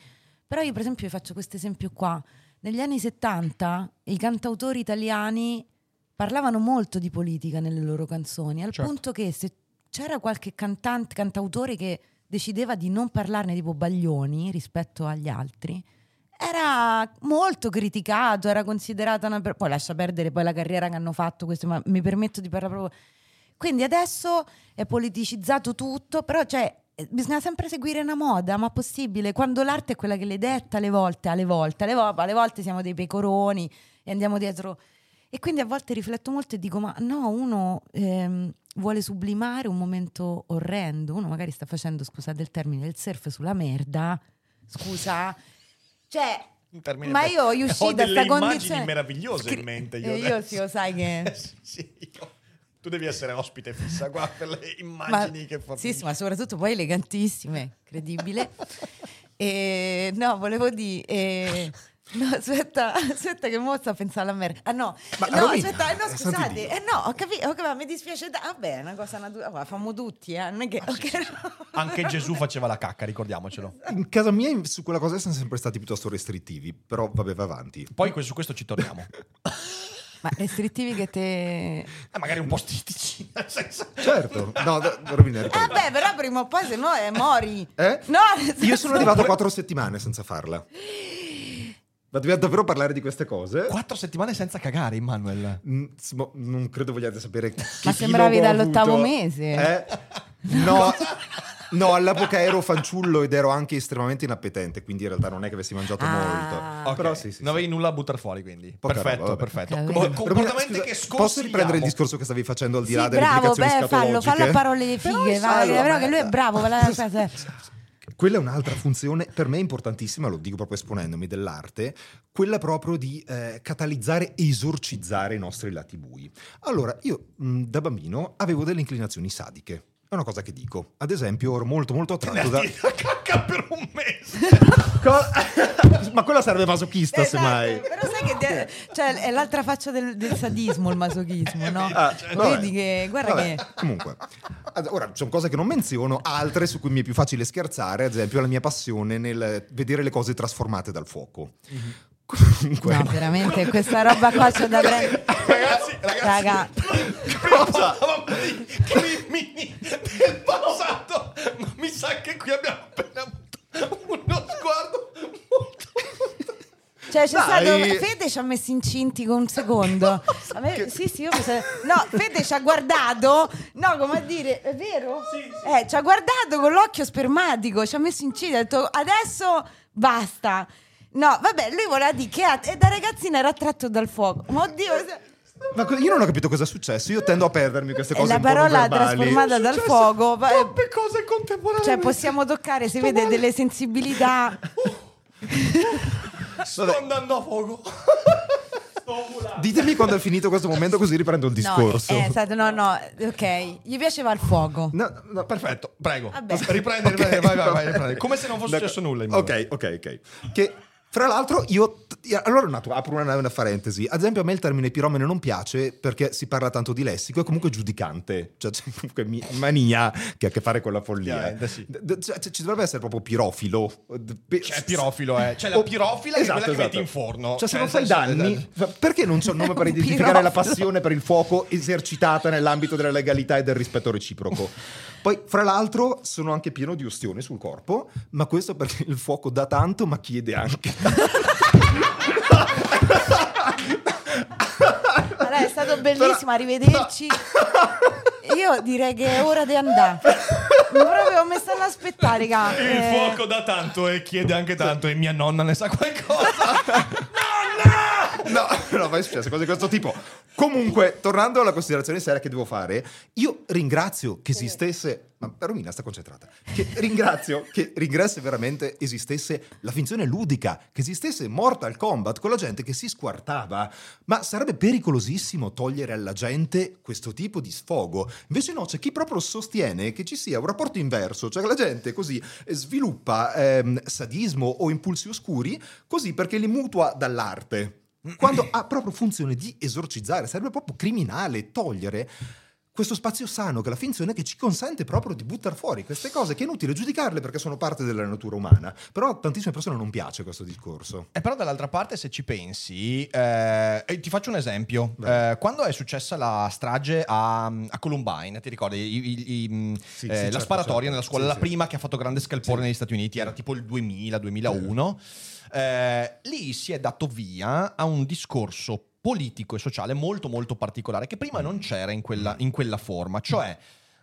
[SPEAKER 3] Però io, per esempio, vi faccio questo esempio qua. Negli anni 70 i cantautori italiani parlavano molto di politica nelle loro canzoni, al
[SPEAKER 1] Certo.
[SPEAKER 3] punto che se c'era qualche cantante, cantautore che decideva di non parlarne tipo Baglioni rispetto agli altri, era molto criticato, era considerata una... per- Poi lascia perdere poi la carriera che hanno fatto questo, ma mi permetto di parlare proprio... Quindi adesso è politicizzato tutto, però cioè, bisogna sempre seguire una moda, ma possibile? Quando l'arte è quella che le detta alle volte, alle volte, alle, vo- alle volte siamo dei pecoroni e andiamo dietro... E quindi a volte rifletto molto e dico, ma no, uno ehm, vuole sublimare un momento orrendo, uno magari sta facendo, scusate il termine, il surf sulla merda, scusa, cioè... Ma
[SPEAKER 1] per-
[SPEAKER 3] io uscì
[SPEAKER 1] ho
[SPEAKER 3] da
[SPEAKER 1] delle
[SPEAKER 3] sta
[SPEAKER 1] immagini
[SPEAKER 3] condizione
[SPEAKER 1] meravigliose in mente.
[SPEAKER 3] Eh, io
[SPEAKER 1] adesso.
[SPEAKER 3] sì, lo sai che-
[SPEAKER 1] Eh, sì, io- Tu devi essere ospite fissa qua per le
[SPEAKER 3] Ma-
[SPEAKER 1] immagini che
[SPEAKER 3] sì,
[SPEAKER 1] fornisci.
[SPEAKER 3] sì, ma soprattutto poi elegantissime, credibile. e, no, volevo dire... eh, No, aspetta, aspetta che mo sto a pensare alla merda. Ah no,
[SPEAKER 2] Ma,
[SPEAKER 3] no,
[SPEAKER 2] Romina,
[SPEAKER 3] aspetta, eh, no, scusate. Eh no, ho capito, ho capito, mi dispiace. Da- vabbè, è una cosa naturale. Famo tutti, eh. Non è che... ok, no.
[SPEAKER 1] Anche Gesù faceva la cacca, ricordiamocelo.
[SPEAKER 2] In casa mia su quella cosa siamo sempre stati piuttosto restrittivi, però vabbè, va avanti.
[SPEAKER 1] Poi su questo ci torniamo.
[SPEAKER 3] Ma restrittivi che te...
[SPEAKER 1] Eh, magari un po' stistici. nel senso-
[SPEAKER 2] Certo, no, da- Romina,
[SPEAKER 3] Eh beh, però prima o poi se no eh, mori.
[SPEAKER 2] Eh?
[SPEAKER 3] No,
[SPEAKER 2] Io sono arrivato a quattro settimane senza farla. Ma dobbiamo davvero parlare di queste cose?
[SPEAKER 1] Quattro settimane senza cagare, Immanuel.
[SPEAKER 2] Mm, s- mo- non credo vogliate sapere che
[SPEAKER 3] Ma sembravi dall'ottavo
[SPEAKER 2] avuto.
[SPEAKER 3] mese.
[SPEAKER 2] Eh? No, no, all'epoca ero fanciullo ed ero anche estremamente inappetente, quindi in realtà non è che avessi mangiato
[SPEAKER 3] Ah.
[SPEAKER 2] molto.
[SPEAKER 1] Ok,
[SPEAKER 2] Però sì, sì,
[SPEAKER 1] Non avevi nulla a buttare fuori, quindi.
[SPEAKER 2] Poca
[SPEAKER 1] perfetto,
[SPEAKER 2] roba,
[SPEAKER 1] perfetto.
[SPEAKER 3] Romina,
[SPEAKER 1] comportamenti
[SPEAKER 2] scusa,
[SPEAKER 1] che sconsigliamo.
[SPEAKER 2] Posso riprendere il discorso che stavi facendo al di là
[SPEAKER 3] Sì,
[SPEAKER 2] delle
[SPEAKER 3] bravo,
[SPEAKER 2] implicazioni
[SPEAKER 3] beh, fallo, fallo a parole fighe, va,
[SPEAKER 2] fallo,
[SPEAKER 3] però che lui è bravo.
[SPEAKER 2] Quella è un'altra funzione per me importantissima, lo dico proprio esponendomi dell'arte, quella proprio di eh, catalizzare e esorcizzare i nostri lati bui. Allora, io mh, da bambino avevo delle inclinazioni sadiche. È una cosa che dico. Ad esempio, ero molto molto attratto da...
[SPEAKER 1] la cacca per un mese.
[SPEAKER 2] Ma quella serve masochista,
[SPEAKER 3] Esatto,
[SPEAKER 2] semmai.
[SPEAKER 3] Però sai che de- cioè, è l'altra faccia del, del sadismo, il masochismo, no?
[SPEAKER 2] Ah, vabbè.
[SPEAKER 3] Vedi che, guarda
[SPEAKER 2] Vabbè,
[SPEAKER 3] che...
[SPEAKER 2] Comunque, ad- ora sono cose che non menziono, altre su cui mi è più facile scherzare, ad esempio la mia passione nel vedere le cose trasformate dal fuoco. Comunque,
[SPEAKER 3] No, veramente, questa roba qua c'è da prendere...
[SPEAKER 1] ragazzi, ragazzi. Di crimini del passato, ma mi sa che qui abbiamo appena avuto uno sguardo molto...
[SPEAKER 3] cioè c'è
[SPEAKER 2] Dai.
[SPEAKER 3] stato... Fede ci ha messo incinti con un secondo. A me- sì, sì, io sa- No, Fede ci ha guardato, no, come a dire, è vero? Eh, ci ha guardato con l'occhio spermatico, ci ha messo incinti, ha detto adesso basta. No, vabbè, lui voleva dire che e da ragazzina era attratto dal fuoco. Ma oddio,
[SPEAKER 2] ma io non ho capito cosa è successo. Io tendo a perdermi queste cose
[SPEAKER 3] la
[SPEAKER 2] un po' non
[SPEAKER 3] parola trasformata dal fuoco.
[SPEAKER 1] Troppe cose contemporaneamente.
[SPEAKER 3] Cioè, possiamo toccare, si vede delle sensibilità.
[SPEAKER 1] Sto andando a fuoco.
[SPEAKER 2] Ditemi quando è finito questo momento, così riprendo il discorso.
[SPEAKER 3] No, eh, esatto, no, no, ok. Gli piaceva il fuoco.
[SPEAKER 2] No, no,
[SPEAKER 1] Perfetto, prego.
[SPEAKER 3] Vabbè.
[SPEAKER 1] Riprendi, riprendi, vai, vai, vai, riprendi. Come se non fosse
[SPEAKER 2] D'accordo.
[SPEAKER 1] successo nulla. Immanuel.
[SPEAKER 2] Ok, ok, ok. Che fra l'altro io. Allora, un attimo, apro una, una parentesi. Ad esempio, a me il termine piromane non piace perché si parla tanto di lessico, è comunque giudicante. Cioè, c'è comunque mania che ha a che fare con la follia.
[SPEAKER 1] Ovviamente, sì.
[SPEAKER 2] Cioè, ci dovrebbe essere proprio pirofilo.
[SPEAKER 1] C'è pirofilo, eh. C'è la pirofila che è quella che metti in forno.
[SPEAKER 2] Cioè, se
[SPEAKER 1] Cioè,
[SPEAKER 2] non fai danni, fa- perché non c'è un nome per identificare la passione per il fuoco esercitata nell'ambito della legalità e del rispetto reciproco? Poi, fra l'altro, sono anche pieno di ustioni sul corpo, ma questo perché il fuoco dà tanto, ma chiede anche.
[SPEAKER 3] Allora, è stato bellissimo, arrivederci. Io direi che è ora di andare. Proprio mi stanno a aspettare, raga.
[SPEAKER 1] Il
[SPEAKER 3] Eh,
[SPEAKER 1] fuoco dà tanto e chiede anche tanto e mia nonna ne sa qualcosa.
[SPEAKER 2] No, no, ma è successo cose di questo tipo. Comunque, tornando alla considerazione seria che devo fare, io ringrazio che esistesse. Ma Romina sta concentrata. Che ringrazio che ringrazio veramente esistesse la finzione ludica, che esistesse Mortal Kombat con la gente che si squartava. Ma sarebbe pericolosissimo togliere alla gente questo tipo di sfogo. Invece no, c'è chi proprio sostiene che ci sia un rapporto inverso, cioè che la gente così sviluppa ehm, sadismo o impulsi oscuri così perché li mutua dall'arte. Quando ha proprio funzione di esorcizzare, sarebbe proprio criminale togliere questo spazio sano che è la finzione che ci consente proprio di buttare fuori queste cose che è inutile giudicarle perché sono parte della natura umana. Però a tantissime persone non piace questo discorso.
[SPEAKER 1] E però dall'altra parte, se ci pensi, eh, ti faccio un esempio. Eh, quando è successa la strage a, a Columbine, ti ricordi? I- i- i-
[SPEAKER 2] Sì,
[SPEAKER 1] eh,
[SPEAKER 2] sì,
[SPEAKER 1] la
[SPEAKER 2] certo,
[SPEAKER 1] sparatoria
[SPEAKER 2] certo.
[SPEAKER 1] nella scuola,
[SPEAKER 2] Sì,
[SPEAKER 1] la
[SPEAKER 2] sì.
[SPEAKER 1] prima che ha fatto grande scalpore
[SPEAKER 2] Sì.
[SPEAKER 1] negli Stati Uniti, era tipo il 2000-2001. Eh, lì si è dato via a un discorso politico e sociale molto molto particolare che prima non c'era in quella, in quella forma. Cioè,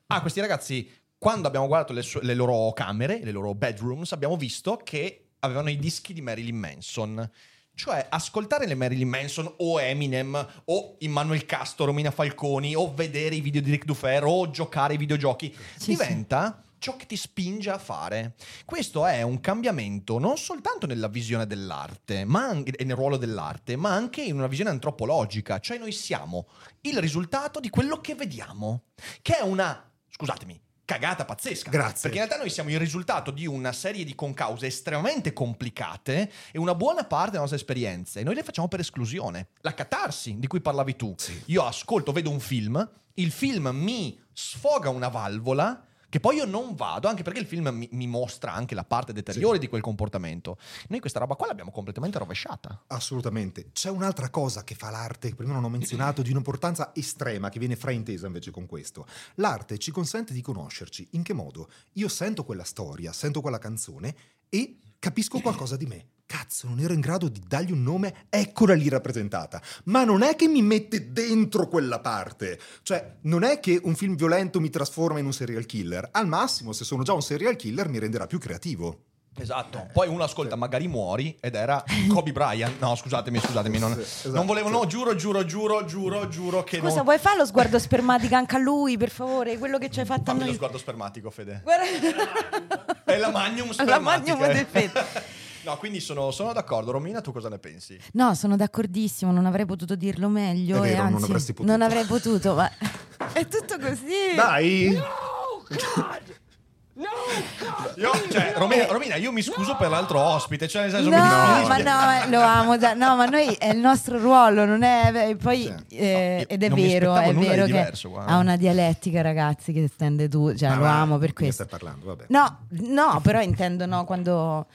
[SPEAKER 1] ah, questi ragazzi, quando abbiamo guardato le, su- le loro camere, le loro bedrooms, abbiamo visto che avevano i dischi di Marilyn Manson. Cioè, ascoltare le Marilyn Manson o Eminem o Immanuel Castro, Romina Falconi o vedere i video di Rick Dufer o giocare ai videogiochi
[SPEAKER 3] Sì,
[SPEAKER 1] diventa ciò che ti spinge a fare. Questo è un cambiamento non soltanto nella visione dell'arte ma anche, e nel ruolo dell'arte, ma anche in una visione antropologica. Cioè noi siamo il risultato di quello che vediamo, che è una, scusatemi, cagata pazzesca.
[SPEAKER 2] Grazie.
[SPEAKER 1] Perché in realtà noi siamo il risultato di una serie di concause estremamente complicate e una buona parte delle nostre esperienze noi le facciamo per esclusione. La catarsi di cui parlavi tu. Io ascolto, vedo un film, il film mi sfoga una valvola che poi io non vado, anche perché il film mi, mi mostra anche la parte deteriore di quel comportamento. Noi questa roba qua l'abbiamo completamente rovesciata.
[SPEAKER 2] Assolutamente. C'è un'altra cosa che fa l'arte, che prima non ho menzionato, di un'importanza estrema, che viene fraintesa invece con questo. L'arte ci consente di conoscerci. In che modo? Io sento quella storia, sento quella canzone e capisco qualcosa di me. Cazzo, non ero in grado di dargli un nome, eccola lì rappresentata. Ma non è che mi mette dentro quella parte. Cioè, non è che un film violento mi trasforma in un serial killer. Al massimo, se sono già un serial killer, mi renderà più creativo.
[SPEAKER 1] Esatto. Poi uno ascolta Magari muori ed era Kobe Bryant. No, scusatemi, scusatemi. Non,
[SPEAKER 2] Sì, esatto,
[SPEAKER 1] non volevo,
[SPEAKER 2] sì.
[SPEAKER 1] no, giuro, giuro, giuro, giuro, giuro che
[SPEAKER 3] Scusa,
[SPEAKER 1] non...
[SPEAKER 3] vuoi fare lo sguardo spermatico anche a lui, per favore? Quello che ci hai fatto a
[SPEAKER 1] Fammi lo
[SPEAKER 3] noi.
[SPEAKER 1] sguardo spermatico, Fede.
[SPEAKER 3] Guarda.
[SPEAKER 1] È la magnum
[SPEAKER 3] La
[SPEAKER 1] spermatica.
[SPEAKER 3] magnum del Fede.
[SPEAKER 1] No, quindi sono, sono d'accordo. Romina, tu cosa ne pensi?
[SPEAKER 3] No, sono d'accordissimo, non avrei potuto dirlo meglio.
[SPEAKER 2] È
[SPEAKER 3] e
[SPEAKER 2] vero, non
[SPEAKER 3] anzi,
[SPEAKER 2] avresti potuto.
[SPEAKER 3] non avrei potuto, ma è tutto così.
[SPEAKER 2] Dai!
[SPEAKER 1] Io, cioè, Romina, Romina, io mi scuso per l'altro ospite. Cioè, nel senso,
[SPEAKER 3] No,
[SPEAKER 1] mi
[SPEAKER 3] ma no, ma lo amo. da- No, ma noi è il nostro ruolo, non è. Poi,
[SPEAKER 2] Sì.
[SPEAKER 3] eh,
[SPEAKER 1] No,
[SPEAKER 3] ed è
[SPEAKER 1] non
[SPEAKER 3] vero, è
[SPEAKER 1] di
[SPEAKER 3] vero che
[SPEAKER 1] diverso,
[SPEAKER 3] ha una dialettica, ragazzi, che stende tu. Cioè,
[SPEAKER 2] Ma
[SPEAKER 3] lo amo per
[SPEAKER 2] di
[SPEAKER 3] questo.
[SPEAKER 2] stai parlando? Vabbè.
[SPEAKER 3] No, no, però intendo no, quando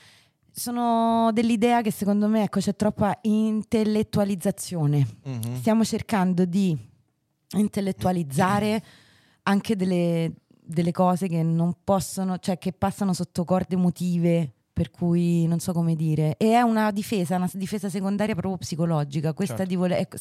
[SPEAKER 3] sono dell'idea che secondo me ecco, c'è troppa intellettualizzazione.
[SPEAKER 1] Mhm.
[SPEAKER 3] Stiamo cercando di intellettualizzare anche delle, delle cose che non possono, cioè che passano sotto corde emotive. Per cui non so come dire, e è una difesa, una difesa secondaria proprio psicologica. Questa
[SPEAKER 1] Certo.
[SPEAKER 3] di voler, ecco,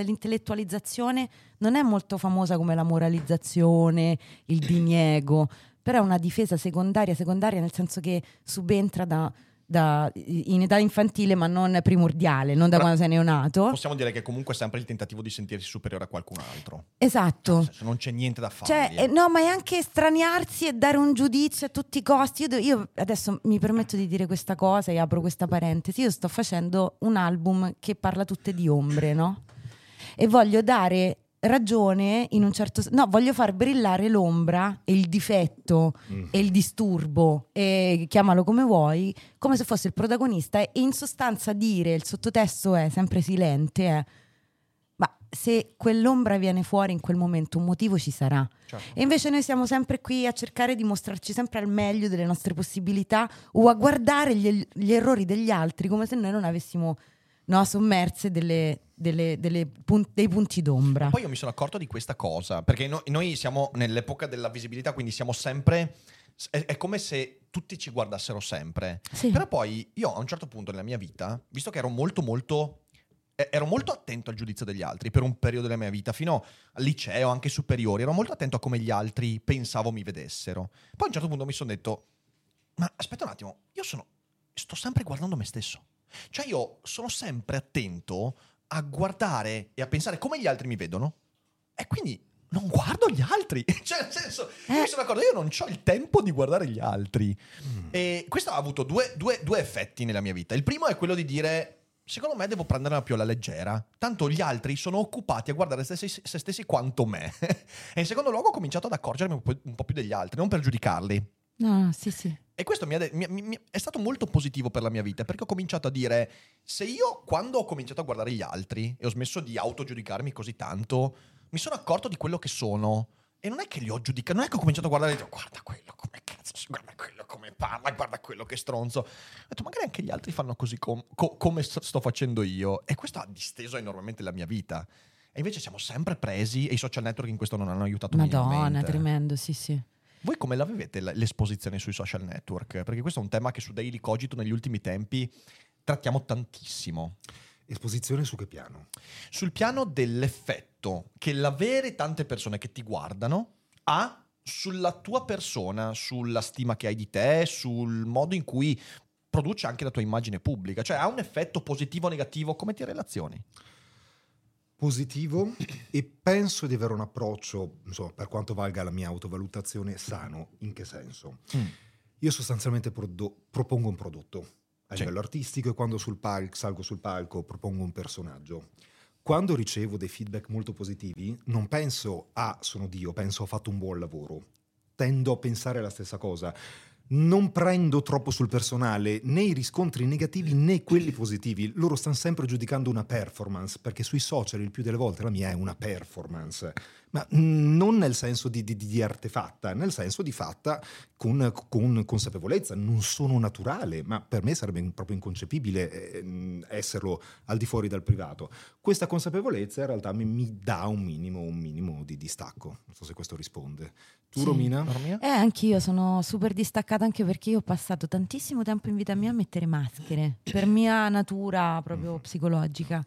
[SPEAKER 3] l'intellettualizzazione non è molto famosa come la moralizzazione, il diniego, però è una difesa secondaria, secondaria nel senso che subentra da, da- in età infantile ma non primordiale, non da
[SPEAKER 1] Però-
[SPEAKER 3] quando sei neonato.
[SPEAKER 1] Possiamo dire che comunque è sempre il tentativo di sentirsi superiore a qualcun altro.
[SPEAKER 3] Esatto.
[SPEAKER 1] Senso, non c'è niente da fare.
[SPEAKER 3] Cioè, eh, no, ma è anche estraniarsi e dare un giudizio a tutti i costi. Io, io adesso mi permetto di dire questa cosa e apro questa parentesi. Io sto facendo un album che parla tutte di ombre, no? E voglio dare ragione in un certo senso. No, voglio far brillare l'ombra e il difetto
[SPEAKER 2] Mm.
[SPEAKER 3] e il disturbo, e chiamalo come vuoi, come se fosse il protagonista e in sostanza dire, il sottotesto è sempre silente, è, ma se quell'ombra viene fuori in quel momento un motivo ci sarà.
[SPEAKER 1] Certo.
[SPEAKER 3] E invece noi siamo sempre qui a cercare di mostrarci sempre al meglio delle nostre possibilità o a guardare gli, gli errori degli altri come se noi non avessimo no, sommerse delle- delle- delle pun- dei punti d'ombra.
[SPEAKER 1] Poi io mi sono accorto di questa cosa, perché no- noi siamo nell'epoca della visibilità, quindi siamo sempre... È, è come se tutti ci guardassero sempre.
[SPEAKER 3] Sì.
[SPEAKER 1] Però poi io a un certo punto nella mia vita, visto che ero molto molto... Ero molto attento al giudizio degli altri per un periodo della mia vita, fino al liceo, anche superiori, ero molto attento a come gli altri pensavo mi vedessero. Poi a un certo punto mi sono detto, ma aspetta un attimo, io sono, sto sempre guardando me stesso. Cioè io sono sempre attento a guardare e a pensare come gli altri mi vedono e quindi non guardo gli altri. cioè nel senso, io
[SPEAKER 3] Eh.
[SPEAKER 1] mi sono accorto, io non ho il tempo di guardare gli altri.
[SPEAKER 2] Mm.
[SPEAKER 1] E questo ha avuto due, due- due effetti nella mia vita. Il primo è quello di dire... Secondo me devo prenderla più alla leggera. Tanto gli altri sono occupati a guardare se stessi, se stessi quanto me. e in secondo luogo ho cominciato ad accorgermi un po', un po' più degli altri, non per giudicarli.
[SPEAKER 3] No, no, sì, sì.
[SPEAKER 1] E questo mi de- mi- mi- è stato molto positivo per la mia vita, perché ho cominciato a dire, se io quando ho cominciato a guardare gli altri e ho smesso di autogiudicarmi così tanto, mi sono accorto di quello che sono, E non è che li ho giudicati, non è che ho cominciato a guardare e ho detto guarda quello come cazzo, guarda quello come parla, guarda quello che stronzo. Ho detto magari anche gli altri fanno così com- co- come sto facendo io. E questo ha disteso enormemente la mia vita. E invece siamo sempre presi e i social network in questo non hanno aiutato
[SPEAKER 3] Madonna,
[SPEAKER 1] minimamente.
[SPEAKER 3] tremendo, sì, sì.
[SPEAKER 1] Voi come la vivete l'esposizione sui social network? Perché questo è un tema che su Daily Cogito negli ultimi tempi trattiamo tantissimo.
[SPEAKER 2] Esposizione su che piano?
[SPEAKER 1] Sul piano dell'effetto che l'avere tante persone che ti guardano ha sulla tua persona, sulla stima che hai di te, sul modo in cui produce anche la tua immagine pubblica. Cioè ha un effetto positivo o negativo? Come ti relazioni?
[SPEAKER 2] Positivo e penso di avere un approccio, insomma, per quanto valga la mia autovalutazione, sano. In che senso? Io sostanzialmente prodo- propongo un prodotto a
[SPEAKER 1] Sì.
[SPEAKER 2] livello artistico e quando sul palco, salgo sul palco propongo un personaggio. Quando ricevo dei feedback molto positivi, non penso ah, sono Dio, penso ho fatto un buon lavoro. Tendo a pensare la stessa cosa. Non prendo troppo sul personale né i riscontri negativi né quelli positivi. Loro stanno sempre giudicando una performance, perché sui social il più delle volte la mia è una performance. Ma mm, non nel senso di, di- di artefatta, nel senso di fatta con, con consapevolezza. Non sono naturale, ma per me sarebbe proprio inconcepibile eh, mm, esserlo al di fuori dal privato. Questa consapevolezza in realtà mi, mi dà un minimo, un minimo di distacco. Non so se questo risponde. Tu,
[SPEAKER 3] Sì.
[SPEAKER 2] Romina?
[SPEAKER 1] Romina?
[SPEAKER 3] Eh, anch'io sono super distaccata anche perché io ho passato tantissimo tempo in vita mia a mettere maschere per mia natura proprio psicologica.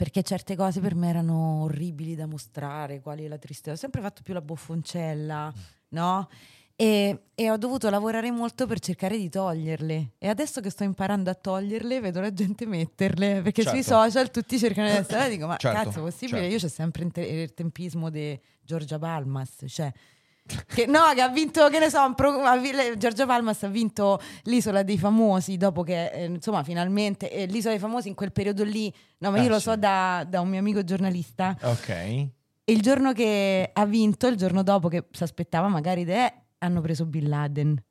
[SPEAKER 3] Perché certe cose per me erano orribili da mostrare, quali la tristezza. Ho sempre fatto più la boffoncella, no? E, e ho dovuto lavorare molto per cercare di toglierle. E adesso che sto imparando a toglierle, vedo la gente metterle. Perché sui
[SPEAKER 1] Certo.
[SPEAKER 3] social tutti cercano di essere. Dico, ma
[SPEAKER 1] Certo,
[SPEAKER 3] cazzo, possibile?
[SPEAKER 1] certo.
[SPEAKER 3] Io c'è sempre il tempismo di Giorgia Palmas. Cioè, che, no, che ha vinto, che ne so, un pro- Giorgia Palmas ha vinto l'isola dei famosi dopo che, eh, insomma, finalmente, eh, l'isola dei famosi in quel periodo lì, no, ma io lo
[SPEAKER 1] sì.
[SPEAKER 3] so da, da un mio amico giornalista,
[SPEAKER 1] Ok.
[SPEAKER 3] e il giorno che ha vinto, il giorno dopo che si aspettava magari, de- hanno preso Bin Laden.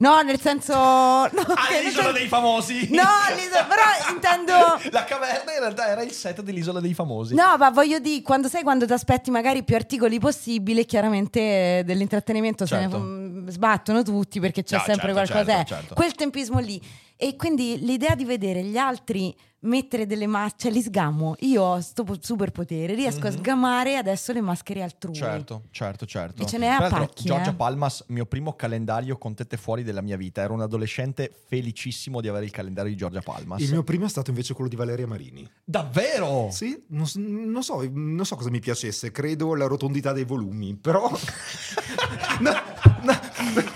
[SPEAKER 3] No, nel senso... No,
[SPEAKER 1] Ah, l'isola
[SPEAKER 3] senso-
[SPEAKER 1] dei famosi!
[SPEAKER 3] No, l'isola- però intendo...
[SPEAKER 1] La caverna in realtà era il set dell'isola dei famosi.
[SPEAKER 3] No, ma voglio dire, quando sai quando ti aspetti magari più articoli possibili, chiaramente dell'intrattenimento se
[SPEAKER 1] Certo.
[SPEAKER 3] ne mm, sbattono tutti perché c'è
[SPEAKER 1] No,
[SPEAKER 3] sempre
[SPEAKER 1] certo,
[SPEAKER 3] qualcosa.
[SPEAKER 1] certo,
[SPEAKER 3] eh.
[SPEAKER 1] certo.
[SPEAKER 3] Quel tempismo lì. E quindi l'idea di vedere gli altri mettere delle maschere, cioè li sgamo. Io ho sto po- superpotere, riesco a
[SPEAKER 1] Mhm.
[SPEAKER 3] sgamare adesso le maschere altrui.
[SPEAKER 1] Certo, certo, certo.
[SPEAKER 3] E ce n'è a pacchi,
[SPEAKER 1] Giorgia
[SPEAKER 3] eh.
[SPEAKER 1] Palmas, mio primo calendario con tette fuori della mia vita. Ero un adolescente felicissimo di avere il calendario di Giorgia Palmas.
[SPEAKER 2] Il mio primo è stato invece quello di Valeria Marini.
[SPEAKER 1] Davvero?
[SPEAKER 2] Sì, non, non so, non so cosa mi piacesse, credo la rotondità dei volumi, però... No, no, però,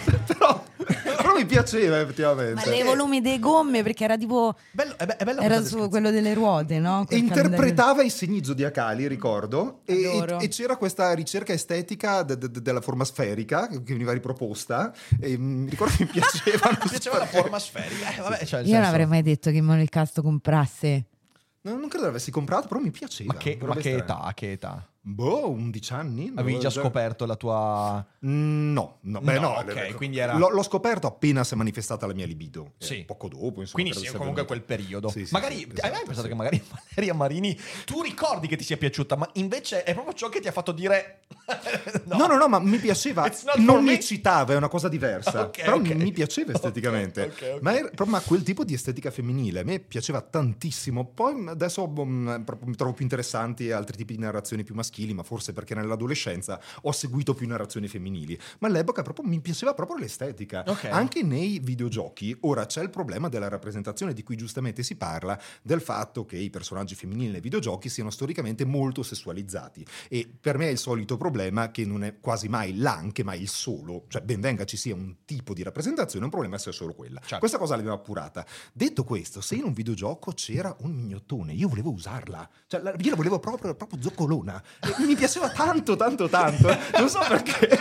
[SPEAKER 2] però mi piaceva
[SPEAKER 3] Ma
[SPEAKER 2] effettivamente.
[SPEAKER 3] dei volumi dei gomme perché era tipo
[SPEAKER 1] Bello- è, be- è bella
[SPEAKER 3] era su quello delle ruote, no?
[SPEAKER 2] E
[SPEAKER 3] Quel
[SPEAKER 2] interpretava i segni zodiacali, ricordo, e, e- e c'era questa ricerca estetica de- de- della forma sferica che veniva riproposta e mi ricordo che mi piaceva.
[SPEAKER 1] Mi piaceva la forma sferica. Eh, vabbè, cioè,
[SPEAKER 3] Io non
[SPEAKER 1] senso-
[SPEAKER 3] avrei mai detto che Manuel Castro comprasse.
[SPEAKER 2] No, non credo l'avessi comprato, però mi piaceva.
[SPEAKER 1] Ma che, ma che età? Che età?
[SPEAKER 2] Boh, 11 anni?
[SPEAKER 1] Avevi già
[SPEAKER 2] Boh,
[SPEAKER 1] scoperto la tua...
[SPEAKER 2] Mm, No, no, beh,
[SPEAKER 1] No,
[SPEAKER 2] no,
[SPEAKER 1] ok,
[SPEAKER 2] le-
[SPEAKER 1] quindi era-
[SPEAKER 2] l'ho, l'ho scoperto appena si è manifestata la mia libido. eh,
[SPEAKER 1] Sì.
[SPEAKER 2] Poco dopo, insomma.
[SPEAKER 1] Quindi sì, comunque
[SPEAKER 2] venuta.
[SPEAKER 1] quel periodo.
[SPEAKER 2] Sì, sì,
[SPEAKER 1] magari
[SPEAKER 2] sì,
[SPEAKER 1] hai
[SPEAKER 2] esatto,
[SPEAKER 1] mai pensato
[SPEAKER 2] sì.
[SPEAKER 1] che magari Valeria Marini tu ricordi che ti sia piaciuta, ma invece è proprio ciò che ti ha fatto dire
[SPEAKER 2] No. no, no, ma mi piaceva. Non
[SPEAKER 1] me.
[SPEAKER 2] mi eccitava, è una cosa diversa.
[SPEAKER 1] Ok,
[SPEAKER 2] però
[SPEAKER 1] ok.
[SPEAKER 2] mi piaceva esteticamente. Ma, era ma quel tipo di estetica femminile a me piaceva tantissimo. Poi adesso mm, proprio mi trovo più interessanti altri tipi di narrazioni più maschili, ma forse perché nell'adolescenza ho seguito più narrazioni femminili. Ma all'epoca proprio mi piaceva proprio l'estetica.
[SPEAKER 1] Ok.
[SPEAKER 2] Anche nei videogiochi, ora c'è il problema della rappresentazione di cui giustamente si parla, del fatto che i personaggi femminili nei videogiochi siano storicamente molto sessualizzati. E per me è il solito problema che non è quasi mai l'anche, ma il solo. Cioè, ben venga ci sia un tipo di rappresentazione, un problema sia solo quella.
[SPEAKER 1] Certo.
[SPEAKER 2] Questa cosa l'abbiamo appurata. Detto questo, se in un videogioco c'era un mignottone, io volevo usarla. Cioè, la- io la volevo proprio, proprio zoccolona. E mi piaceva tanto, tanto, tanto. Non so perché.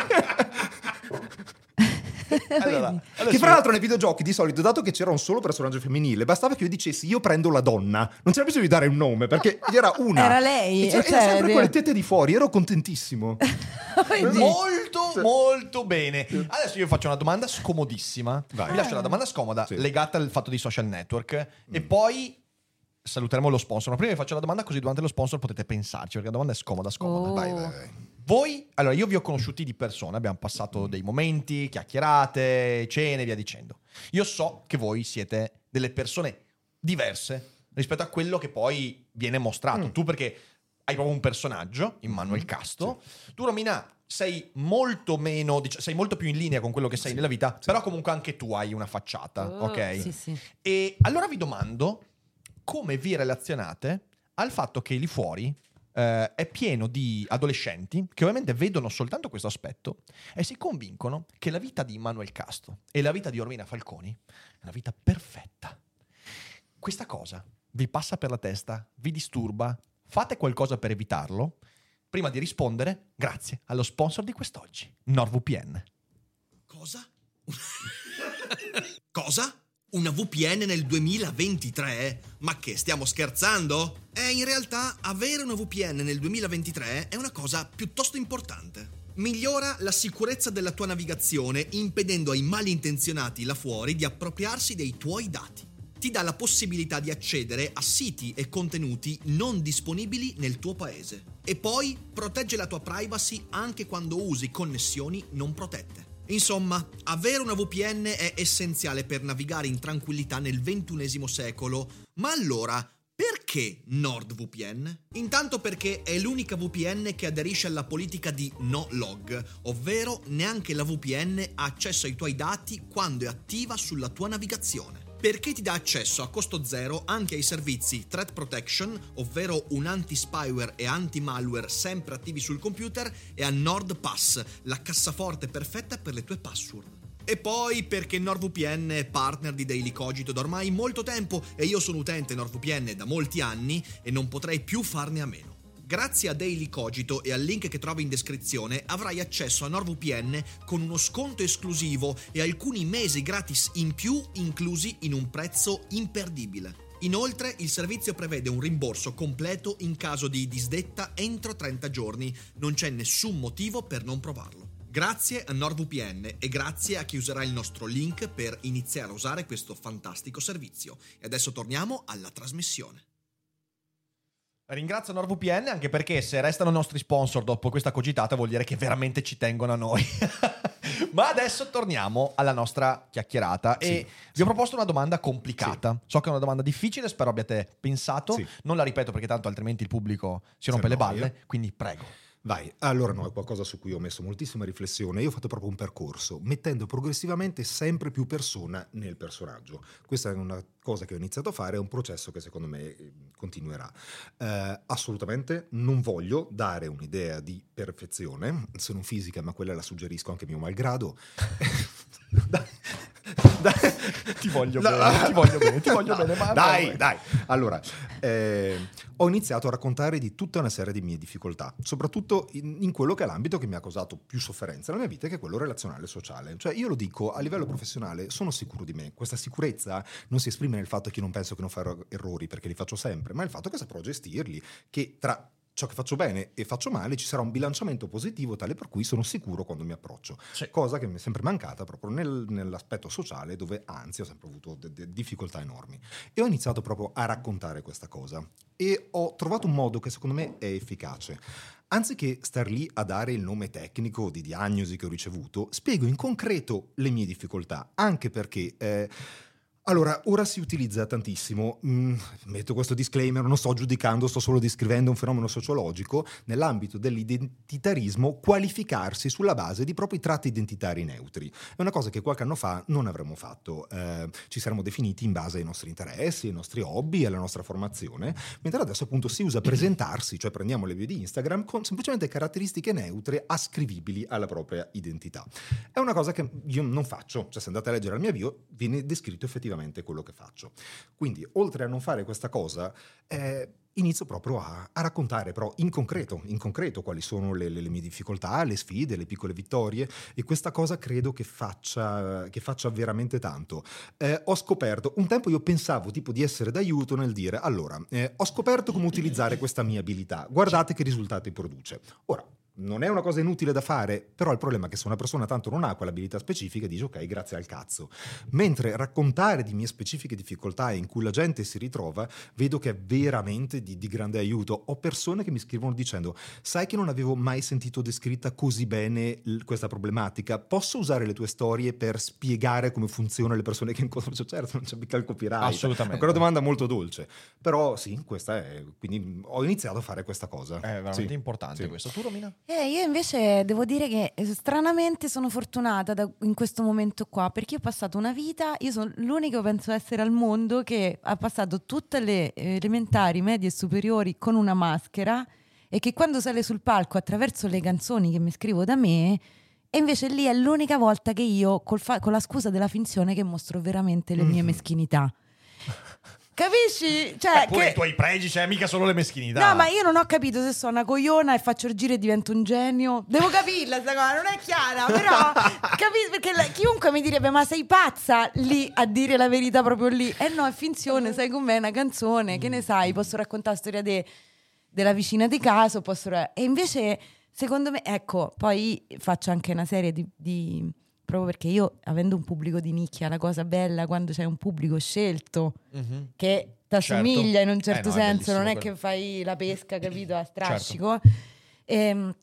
[SPEAKER 1] Allora?
[SPEAKER 2] Che fra l'altro nei videogiochi di solito, dato che c'era un solo personaggio femminile, bastava che io dicessi io prendo la donna. Non c'era bisogno di dare un nome, perché era una.
[SPEAKER 3] Era lei,
[SPEAKER 2] E c'era,
[SPEAKER 3] e
[SPEAKER 2] era
[SPEAKER 3] cioè,
[SPEAKER 2] sempre quelle tette di fuori, ero contentissimo.
[SPEAKER 1] Molto, molto bene. Adesso io faccio una domanda scomodissima.
[SPEAKER 2] Vai.
[SPEAKER 1] Vi lascio una domanda scomoda
[SPEAKER 2] Sì.
[SPEAKER 1] legata al fatto dei social network e poi saluteremo lo sponsor. Ma prima vi faccio la domanda così durante lo sponsor potete pensarci perché la domanda è scomoda, scomoda.
[SPEAKER 3] Oh.
[SPEAKER 2] Vai, vai, vai.
[SPEAKER 1] Voi, allora io vi ho conosciuti di persona, abbiamo
[SPEAKER 2] Mm.
[SPEAKER 1] passato dei momenti, chiacchierate, cene, via dicendo. Io so che voi siete delle persone diverse rispetto a quello che poi viene mostrato.
[SPEAKER 2] Mm.
[SPEAKER 1] Tu perché hai proprio un personaggio, Immanuel Casto. Tu Romina sei molto meno, dic- sei molto più in linea con quello che sei
[SPEAKER 2] Sì,
[SPEAKER 1] nella vita, però comunque anche tu hai una facciata,
[SPEAKER 3] Oh,
[SPEAKER 1] ok?
[SPEAKER 3] Sì, sì.
[SPEAKER 1] E allora vi domando come vi relazionate al fatto che lì fuori eh, è pieno di adolescenti che ovviamente vedono soltanto questo aspetto e si convincono che la vita di Manuel Casto e la vita di Ormina Falconi è una vita perfetta. Questa cosa vi passa per la testa, vi disturba, fate qualcosa per evitarlo? Prima di rispondere, grazie allo sponsor di quest'oggi, NordVPN.
[SPEAKER 5] Cosa? Cosa? Una VPN nel 2023? Ma che stiamo scherzando? Eh, in realtà avere una VPN nel 2023 è una cosa piuttosto importante. Migliora la sicurezza della tua navigazione impedendo ai malintenzionati là fuori di appropriarsi dei tuoi dati. Ti dà la possibilità di accedere a siti e contenuti non disponibili nel tuo paese. E poi protegge la tua privacy anche quando usi connessioni non protette. Insomma, avere una VPN è essenziale per navigare in tranquillità nel XXI secolo. Ma allora, perché NordVPN? Intanto perché è l'unica VPN che aderisce alla politica di no log, ovvero neanche la VPN ha accesso ai tuoi dati quando è attiva sulla tua navigazione. Perché ti dà accesso a costo zero anche ai servizi Threat Protection, ovvero un anti-spyware e anti-malware sempre attivi sul computer, e a NordPass, la cassaforte perfetta per le tue password. E poi perché NordVPN è partner di Daily Cogito da ormai molto tempo e io sono utente NordVPN da molti anni e non potrei più farne a meno. Grazie a Daily Cogito e al link che trovi in descrizione avrai accesso a NordVPN con uno sconto esclusivo e alcuni mesi gratis in più inclusi in un prezzo imperdibile. Inoltre il servizio prevede un rimborso completo in caso di disdetta entro 30 giorni, non c'è nessun motivo per non provarlo. Grazie a NordVPN e grazie a chi userà il nostro link per iniziare a usare questo fantastico servizio. E adesso torniamo alla trasmissione.
[SPEAKER 1] Ringrazio NordVPN anche perché se restano nostri sponsor dopo questa cogitata vuol dire che veramente ci tengono a noi. Ma adesso torniamo alla nostra chiacchierata
[SPEAKER 2] Sì,
[SPEAKER 1] e vi ho proposto una domanda complicata. So che è una domanda difficile, spero abbiate pensato.
[SPEAKER 2] Sì.
[SPEAKER 1] Non la ripeto perché tanto altrimenti il pubblico si rompe le
[SPEAKER 2] annoia.
[SPEAKER 1] balle, quindi prego.
[SPEAKER 2] Vai, allora no, è qualcosa su cui ho messo moltissima riflessione. Io ho fatto proprio un percorso, mettendo progressivamente sempre più persona nel personaggio. Questa è una cosa che ho iniziato a fare, è un processo che secondo me eh, continuerà. Eh, assolutamente non voglio dare un'idea di perfezione, sono fisica, ma quella la suggerisco anche mio malgrado. Dai, dai.
[SPEAKER 1] Ti voglio
[SPEAKER 2] No.
[SPEAKER 1] bene, ti voglio bene, ti voglio
[SPEAKER 2] No,
[SPEAKER 1] bene, ma-
[SPEAKER 2] dai, dai. Allora, eh, ho iniziato a raccontare di tutta una serie di mie difficoltà, soprattutto in, in quello che è l'ambito che mi ha causato più sofferenza nella mia vita, che è quello relazionale e sociale. Cioè, io lo dico a livello professionale, sono sicuro di me. Questa sicurezza non si esprime nel fatto che io non penso che non farò errori, perché li faccio sempre, ma nel fatto che saprò gestirli, che tra ciò che faccio bene e faccio male ci sarà un bilanciamento positivo tale per cui sono sicuro quando mi approccio.
[SPEAKER 1] Sì.
[SPEAKER 2] cosa che mi è sempre mancata proprio nel- nell'aspetto sociale dove anzi ho sempre avuto de- de- difficoltà enormi. E ho iniziato proprio a raccontare questa cosa. E ho trovato un modo che secondo me è efficace. Anziché star lì a dare il nome tecnico di diagnosi che ho ricevuto, spiego in concreto le mie difficoltà, anche perché eh, allora, ora si utilizza tantissimo, mm, metto questo disclaimer, non sto giudicando, sto solo descrivendo un fenomeno sociologico, nell'ambito dell'identitarismo qualificarsi sulla base di propri tratti identitari neutri. È una cosa che qualche anno fa non avremmo fatto, eh, ci saremmo definiti in base ai nostri interessi, ai nostri hobby, alla nostra formazione, mentre adesso appunto si usa presentarsi, cioè prendiamo le bio di Instagram con semplicemente caratteristiche neutre ascrivibili alla propria identità. È una cosa che io non faccio, cioè se andate a leggere la mia bio viene descritto effettivamente quello che faccio. Quindi oltre a non fare questa cosa, eh, inizio proprio a, a raccontare però in concreto, in concreto quali sono le, le- le mie difficoltà, le sfide, le piccole vittorie e questa cosa credo che faccia, che faccia veramente tanto. Eh, ho scoperto, un tempo io pensavo tipo di essere d'aiuto nel dire allora, eh, ho scoperto come utilizzare questa mia abilità, guardate che risultati produce. Ora, non è una cosa inutile da fare, però il problema è che se una persona tanto non ha quell'abilità specifica dice ok, grazie al cazzo. Mentre raccontare di mie specifiche difficoltà in cui la gente si ritrova, vedo che è veramente di, di grande aiuto. Ho persone che mi scrivono dicendo sai che non avevo mai sentito descritta così bene l- questa problematica, posso usare le tue storie per spiegare come funzionano le persone che incontro? Cioè, certo, non c'è mica il copyright.
[SPEAKER 1] Assolutamente.
[SPEAKER 2] È una domanda molto dolce. Però sì, questa è... Quindi ho iniziato a fare questa cosa.
[SPEAKER 1] È veramente
[SPEAKER 2] Sì.
[SPEAKER 1] importante
[SPEAKER 2] Sì.
[SPEAKER 1] questo. Tu, Romina?
[SPEAKER 3] Eh, io invece devo dire che eh, stranamente sono fortunata da- in questo momento qua perché ho passato una vita, io sono l'unico penso essere al mondo che ha passato tutte le elementari, medie e superiori con una maschera e che quando sale sul palco attraverso le canzoni che mi scrivo da me e invece lì è l'unica volta che io col fa- con la scusa della finzione che mostro veramente le mie
[SPEAKER 2] Mhm.
[SPEAKER 3] meschinità. Capisci? Cioè,
[SPEAKER 1] Eh, pure
[SPEAKER 3] che-
[SPEAKER 1] i tuoi pregi, cioè mica solo le meschinità.
[SPEAKER 3] No, ma io non ho capito se sono una cogliona e faccio il giro e divento un genio. Devo capirla sta cosa, non è chiara, però capisci perché la- chiunque mi direbbe "Ma sei pazza lì a dire la verità proprio lì". Eh no, è finzione, sai com'è, è una canzone, che ne sai? Posso raccontare la storia de- della vicina di caso, posso e invece secondo me, ecco, poi faccio anche una serie di, di- proprio perché io avendo un pubblico di nicchia, la cosa bella quando c'è un pubblico scelto
[SPEAKER 1] Mhm.
[SPEAKER 3] che ti assomiglia in un certo
[SPEAKER 1] Eh no, è
[SPEAKER 3] senso, non è
[SPEAKER 1] bellissimo
[SPEAKER 3] che
[SPEAKER 1] quello.
[SPEAKER 3] fai la pesca, capito, a strascico.
[SPEAKER 1] Certo.
[SPEAKER 3] Ehm,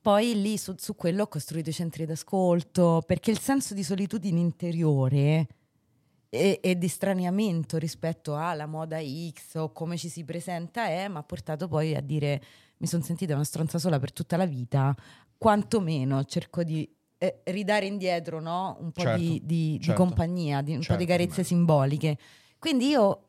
[SPEAKER 3] poi lì su, su quello ho costruito i centri d'ascolto, perché il senso di solitudine interiore e, e di straniamento rispetto alla moda X o come ci si presenta è, mi ha portato poi a dire mi sono sentita una stronza sola per tutta la vita, quantomeno cerco di eh, ridare indietro no? un po'
[SPEAKER 1] Certo,
[SPEAKER 3] di, di- di
[SPEAKER 1] certo.
[SPEAKER 3] compagnia, di, un po'
[SPEAKER 1] Certo,
[SPEAKER 3] di carezze
[SPEAKER 2] beh.
[SPEAKER 3] simboliche. Quindi io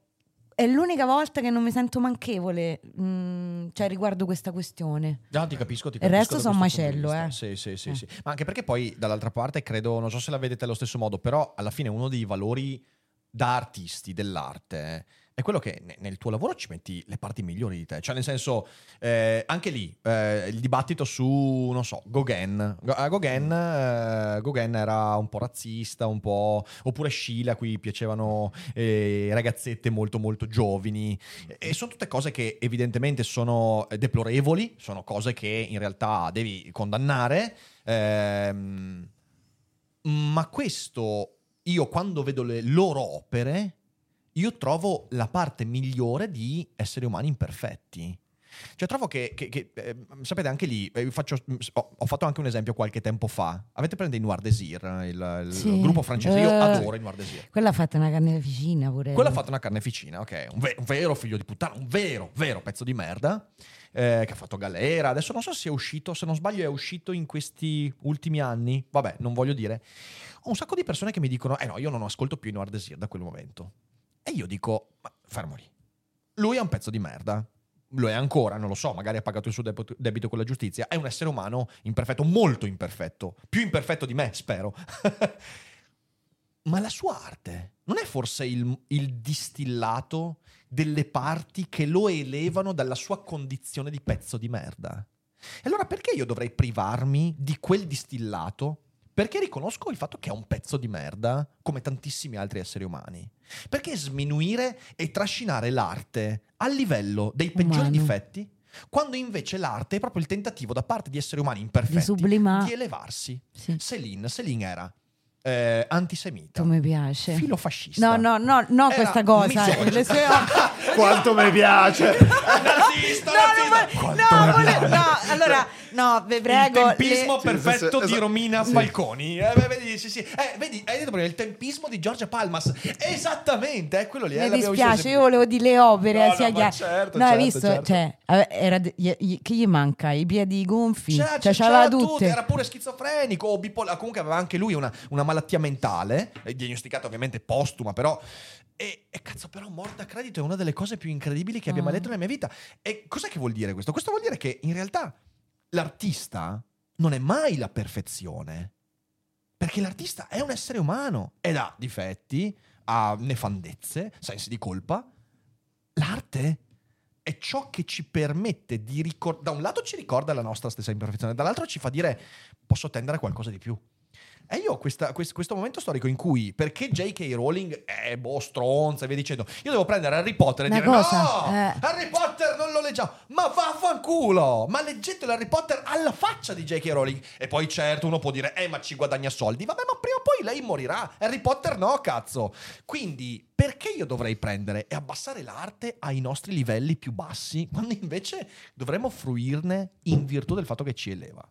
[SPEAKER 3] è l'unica volta che non mi sento manchevole, mm, cioè riguardo questa questione.
[SPEAKER 1] No, ti capisco, ti
[SPEAKER 3] Il
[SPEAKER 1] capisco
[SPEAKER 3] resto
[SPEAKER 1] da
[SPEAKER 3] son
[SPEAKER 1] questo punto di
[SPEAKER 3] macello, eh.
[SPEAKER 1] Sì, sì, sì,
[SPEAKER 3] Eh.
[SPEAKER 1] sì. Ma anche perché poi dall'altra parte credo, non so se la vedete allo stesso modo, però alla fine uno dei valori da artisti dell'arte eh, è quello che ne- nel tuo lavoro ci metti le parti migliori di te. Cioè, nel senso, eh, anche lì eh, il dibattito su, non so, Gauguin. A Gauguin, eh, Gauguin era un po' razzista, un po'. oppure Schiele, a cui piacevano eh, ragazzette molto, molto giovani. E- sono tutte cose che evidentemente sono eh, deplorevoli, sono cose che in realtà devi condannare. ehm, ma questo, io quando vedo le loro opere, io trovo la parte migliore di esseri umani imperfetti. Cioè, trovo che, che- che, eh, sapete, anche lì, eh, faccio- ho, ho fatto anche un esempio qualche tempo fa. Avete presente i Noir Désir, il, il
[SPEAKER 3] Sì.
[SPEAKER 1] gruppo francese? Io
[SPEAKER 3] Eh.
[SPEAKER 1] adoro i Noir Désir.
[SPEAKER 3] Quella ha fatto una carneficina pure.
[SPEAKER 1] Quello ha fatto una carneficina, ok? Un, ve- un vero figlio di puttana, un vero, vero pezzo di merda. eh, che ha fatto galera. Adesso non so se è uscito, se non sbaglio, è uscito in questi ultimi anni. Vabbè, non voglio dire. Ho un sacco di persone che mi dicono: Eh no, io non ascolto più i Noir Désir da quel momento. E io dico: Ma fermo lì. Lui è un pezzo di merda. Lo è ancora, non lo so, magari ha pagato il suo debito, con la giustizia. È un essere umano imperfetto, molto imperfetto. Più imperfetto di me, spero. Ma la sua arte non è forse il, il distillato delle parti che lo elevano dalla sua condizione di pezzo di merda? E allora perché io dovrei privarmi di quel distillato? Perché riconosco il fatto che è un pezzo di merda, come tantissimi altri esseri umani. Perché sminuire e trascinare l'arte al livello dei peggiori
[SPEAKER 3] Umano.
[SPEAKER 1] difetti, quando invece l'arte è proprio il tentativo da parte di esseri umani imperfetti
[SPEAKER 3] sublimare.
[SPEAKER 1] di elevarsi.
[SPEAKER 3] Sì.
[SPEAKER 1] Céline, Céline era eh, antisemita,
[SPEAKER 3] mi piace.
[SPEAKER 1] filofascista.
[SPEAKER 3] No, no, no, no
[SPEAKER 1] Era
[SPEAKER 3] questa cosa.
[SPEAKER 1] misogino.
[SPEAKER 3] Le sue
[SPEAKER 2] Quanto mi piace!
[SPEAKER 1] nazista,
[SPEAKER 3] No,
[SPEAKER 1] nazista.
[SPEAKER 3] no,
[SPEAKER 1] mi
[SPEAKER 3] vole- no, allora, no, vi prego.
[SPEAKER 1] il tempismo
[SPEAKER 3] le-
[SPEAKER 1] perfetto
[SPEAKER 2] Sì, sì,
[SPEAKER 1] di
[SPEAKER 2] sì,
[SPEAKER 1] Romina
[SPEAKER 2] sì.
[SPEAKER 1] Falconi. Eh, vedi, sì, sì. Eh, vedi, hai detto prima il tempismo di Giorgia Palmas. Esattamente, è quello lì. eh,
[SPEAKER 3] Mi
[SPEAKER 1] visto
[SPEAKER 3] dispiace,
[SPEAKER 1] sempre.
[SPEAKER 3] io volevo dire le opere,
[SPEAKER 1] No, no,
[SPEAKER 3] sia chiaro.
[SPEAKER 1] certo,
[SPEAKER 3] no, hai
[SPEAKER 1] certo,
[SPEAKER 3] visto?
[SPEAKER 1] certo.
[SPEAKER 3] Cioè, eh, era de- gli- gli- che gli manca? I piedi gonfi?
[SPEAKER 1] C'era,
[SPEAKER 3] cioè,
[SPEAKER 1] c'era
[SPEAKER 3] c'aveva
[SPEAKER 1] tutto,
[SPEAKER 3] tutte.
[SPEAKER 1] era pure schizofrenico o bipolare. Comunque aveva anche lui una, una malattia mentale, eh, diagnosticata ovviamente postuma, però. E, e cazzo, però morta a credito è una delle cose più incredibili che abbia mai
[SPEAKER 3] Mm.
[SPEAKER 1] letto nella mia vita. E cos'è che vuol dire questo? Questo vuol dire che in realtà l'artista non è mai la perfezione. Perché l'artista è un essere umano ed ha difetti, ha nefandezze, sensi di colpa. L'arte è ciò che ci permette di ricordare. Da un lato ci ricorda la nostra stessa imperfezione, dall'altro ci fa dire posso tendere a qualcosa di più. E io ho questa- quest- questo momento storico in cui, perché J.K. Rowling è boh, stronza e via dicendo, io devo prendere Harry Potter e
[SPEAKER 3] Una
[SPEAKER 1] dire
[SPEAKER 3] cosa,
[SPEAKER 1] no,
[SPEAKER 3] eh.
[SPEAKER 1] Harry Potter non lo leggiamo, ma vaffanculo, ma leggetelo Harry Potter alla faccia di J.K. Rowling. E poi certo uno può dire, eh ma ci guadagna soldi, vabbè ma prima o poi lei morirà, Harry Potter no cazzo. Quindi perché io dovrei prendere e abbassare l'arte ai nostri livelli più bassi, quando invece dovremmo fruirne in virtù del fatto che ci eleva?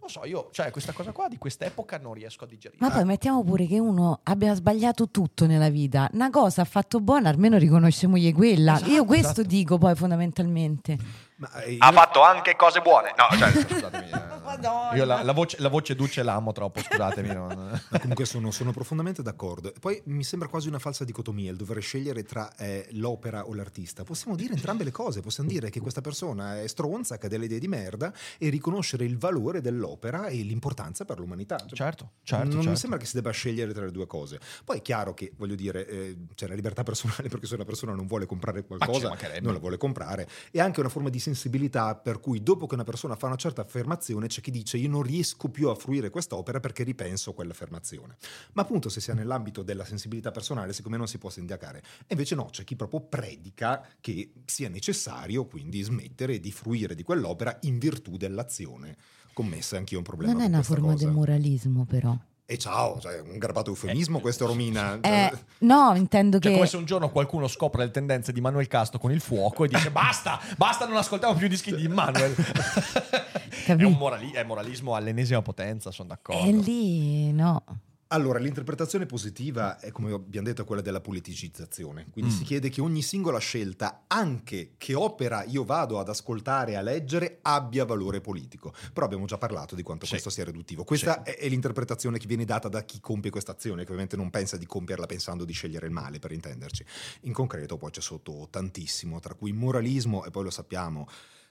[SPEAKER 1] Non so, io, cioè, questa cosa qua di quest'epoca non riesco a digerire.
[SPEAKER 3] Ma poi mettiamo pure che uno abbia sbagliato tutto nella vita. Una cosa ha fatto buona, almeno riconosciamogli quella.
[SPEAKER 1] Esatto,
[SPEAKER 3] Io questo
[SPEAKER 1] esatto.
[SPEAKER 3] dico poi fondamentalmente.
[SPEAKER 2] Ma, eh,
[SPEAKER 4] Ha
[SPEAKER 2] io-
[SPEAKER 4] fatto anche cose buone. No, cioè,
[SPEAKER 1] Scusatemi, eh,
[SPEAKER 3] Madonna.
[SPEAKER 1] io la, la voce, la voce Duce l'amo troppo, scusatemi. non-
[SPEAKER 2] Ma comunque sono, sono profondamente d'accordo. E poi mi sembra quasi una falsa dicotomia il dover scegliere tra eh, l'opera o l'artista. Possiamo dire entrambe le cose. Possiamo dire che questa persona è stronza, che ha delle idee di merda, e riconoscere il valore dell'opera e l'importanza per l'umanità. Cioè,
[SPEAKER 1] Certo, certo,
[SPEAKER 2] non mi
[SPEAKER 1] certo.
[SPEAKER 2] sembra che si debba scegliere tra le due cose. Poi è chiaro che, voglio dire, eh, c'è la libertà personale perché se una persona non vuole comprare qualcosa, non la vuole comprare. E anche una forma di sensibilità per cui dopo che una persona fa una certa affermazione c'è chi dice io non riesco più a fruire quest'opera perché ripenso quell'affermazione. Ma appunto se si è nell'ambito della sensibilità personale secondo me non si può sindacare. E invece no, c'è chi proprio predica che sia necessario quindi smettere di fruire di quell'opera in virtù dell'azione commessa. Anch'io ho un problema
[SPEAKER 3] Non è una forma
[SPEAKER 2] cosa.
[SPEAKER 3] di moralismo, però.
[SPEAKER 2] E ciao, cioè, un garbato eufemismo questo Romina.
[SPEAKER 3] Eh, no, intendo
[SPEAKER 1] Cioè,
[SPEAKER 3] che.
[SPEAKER 1] come se un giorno qualcuno scopre le tendenze di Manuel Casto con il fuoco e dice basta, basta, non ascoltiamo più i dischi di Manuel. è, morali- è moralismo all'ennesima potenza, sono d'accordo.
[SPEAKER 3] E lì, no.
[SPEAKER 2] Allora, l'interpretazione positiva è, come abbiamo detto, quella della politicizzazione. Quindi
[SPEAKER 1] Mm.
[SPEAKER 2] si chiede che ogni singola scelta, anche che opera io vado ad ascoltare e a leggere, abbia valore politico. Però abbiamo già parlato di quanto
[SPEAKER 1] Sì.
[SPEAKER 2] questo sia riduttivo. Questa è, è l'interpretazione che viene data da chi compie questa azione, che ovviamente non pensa di compierla pensando di scegliere il male, per intenderci. In concreto poi c'è sotto tantissimo, tra cui moralismo, e poi lo sappiamo,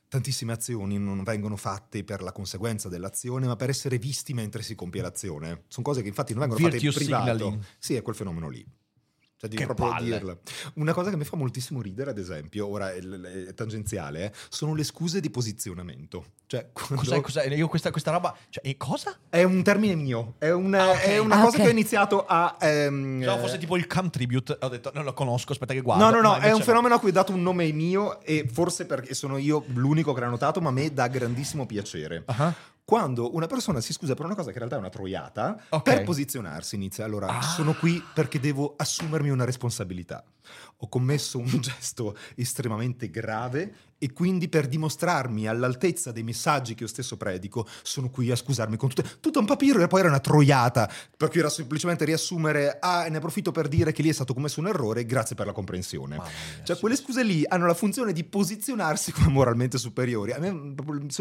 [SPEAKER 2] Tantissime azioni non vengono fatte per la conseguenza dell'azione, ma per essere visti mentre si compie l'azione. Sono cose che infatti non vengono fatte in
[SPEAKER 1] Virtue
[SPEAKER 2] privato.
[SPEAKER 1] signaling.
[SPEAKER 2] Sì, è quel fenomeno lì. Cioè, devi
[SPEAKER 1] Che
[SPEAKER 2] proprio
[SPEAKER 1] palle.
[SPEAKER 2] dirla. Una cosa che mi fa moltissimo ridere, ad esempio, ora è, è tangenziale, eh, sono le scuse di posizionamento. Cioè, quando-
[SPEAKER 1] Cos'è, cos'è? Io questa, questa roba... Cioè, e cosa?
[SPEAKER 2] È un termine mio, è, un-
[SPEAKER 1] Ah, ok.
[SPEAKER 2] è una
[SPEAKER 3] Ah,
[SPEAKER 2] cosa
[SPEAKER 3] ok.
[SPEAKER 2] che ho iniziato a... ehm,
[SPEAKER 1] no,
[SPEAKER 2] eh,
[SPEAKER 1] fosse tipo il contribute, ho detto non lo conosco, aspetta che guardo.
[SPEAKER 2] No, no, no, è un fenomeno a cui ho dato un nome mio e forse perché sono io l'unico che l'ha notato, ma a me dà grandissimo piacere.
[SPEAKER 1] Ah,
[SPEAKER 2] Quando una persona si scusa per una cosa che in realtà è una troiata,
[SPEAKER 1] Ok.
[SPEAKER 2] per posizionarsi inizia. Allora,
[SPEAKER 1] Ah.
[SPEAKER 2] sono qui perché devo assumermi una responsabilità. Ho commesso un gesto estremamente grave e quindi per dimostrarmi all'altezza dei messaggi che io stesso predico, sono qui a scusarmi con tutte. Tutto un papiro e poi era una troiata, per cui era semplicemente riassumere, ah, ne approfitto per dire che lì è stato commesso un errore, grazie per la comprensione.
[SPEAKER 1] Mia,
[SPEAKER 2] Cioè,
[SPEAKER 1] sì,
[SPEAKER 2] quelle scuse lì hanno la funzione di posizionarsi come moralmente superiori. A me,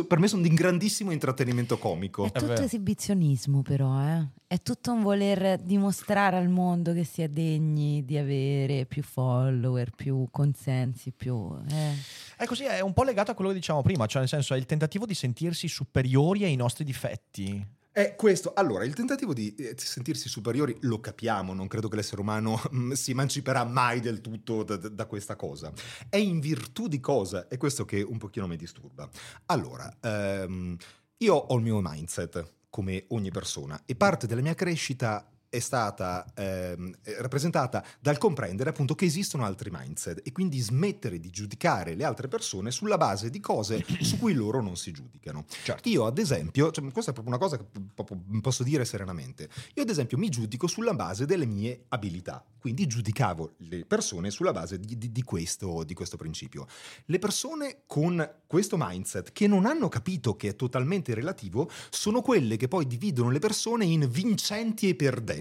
[SPEAKER 2] per me sono di grandissimo intrattenimento comico.
[SPEAKER 3] È tutto
[SPEAKER 1] vero.
[SPEAKER 3] esibizionismo, però, eh. È tutto un voler dimostrare al mondo che si è degni di avere più follower, più consensi, più. eh.
[SPEAKER 1] È così, è un po' legato a quello che dicevamo prima, cioè nel senso è il tentativo di sentirsi superiori ai nostri difetti.
[SPEAKER 2] È questo. Allora, il tentativo di eh, sentirsi superiori lo capiamo, non credo che l'essere umano mm, si emanciperà mai del tutto da- da questa cosa. È in virtù di cosa? È questo che un pochino mi disturba. Allora, ehm, io ho il mio mindset, come ogni persona, e parte della mia crescita è stata ehm, eh, rappresentata dal comprendere appunto che esistono altri mindset e quindi smettere di giudicare le altre persone sulla base di cose su cui loro non si giudicano.
[SPEAKER 1] Certo.
[SPEAKER 2] Io ad esempio, cioè, questa è proprio una cosa che posso dire serenamente, io ad esempio mi giudico sulla base delle mie abilità, quindi giudicavo le persone sulla base di, di- di questo, di questo principio. Le persone con questo mindset che non hanno capito che è totalmente relativo sono quelle che poi dividono le persone in vincenti e perdenti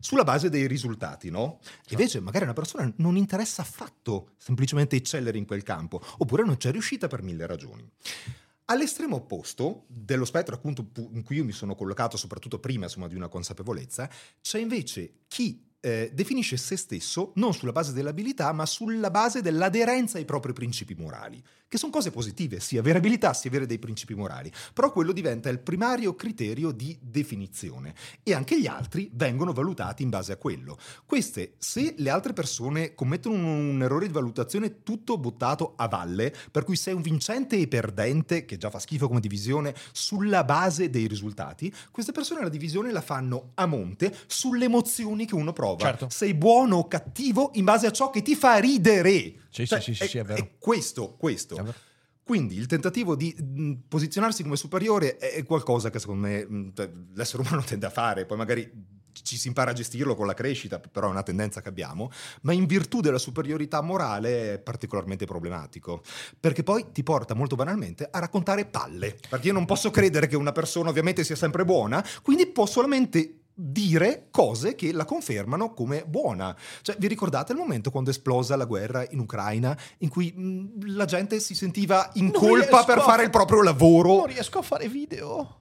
[SPEAKER 2] sulla base dei risultati, no? Invece magari una persona non interessa affatto semplicemente eccellere in quel campo, oppure non c'è riuscita per mille ragioni. All'estremo opposto dello spettro appunto pu- in cui io mi sono collocato soprattutto prima insomma, di una consapevolezza, c'è invece chi eh, definisce se stesso non sulla base dell'abilità, ma sulla base dell'aderenza ai propri principi morali, che sono cose positive, sì, avere abilità, sì, avere dei principi morali, però quello diventa il primario criterio di definizione e anche gli altri vengono valutati in base a quello. Queste, se le altre persone commettono un, un errore di valutazione tutto buttato a valle, per cui sei un vincente e perdente, che già fa schifo come divisione, sulla base dei risultati, queste persone la divisione la fanno a monte sulle emozioni che uno prova.
[SPEAKER 1] Certo.
[SPEAKER 2] Sei buono o cattivo in base a ciò che ti fa ridere.
[SPEAKER 1] Sì, sì, sì, sì, sì, è vero.
[SPEAKER 2] questo, questo.
[SPEAKER 1] È vero.
[SPEAKER 2] Quindi il tentativo di mh, posizionarsi come superiore è è qualcosa che secondo me mh, cioè, l'essere umano tende a fare, poi magari ci si impara a gestirlo con la crescita, però è una tendenza che abbiamo, ma in virtù della superiorità morale è particolarmente problematico, perché poi ti porta molto banalmente a raccontare palle, perché io non posso credere che una persona ovviamente sia sempre buona, quindi può solamente dire cose che la confermano come buona. Cioè, vi ricordate il momento quando è esplosa la guerra in Ucraina, in cui mh, la gente si sentiva in
[SPEAKER 1] Non
[SPEAKER 2] colpa per fare il proprio lavoro?
[SPEAKER 1] Non riesco a fare video.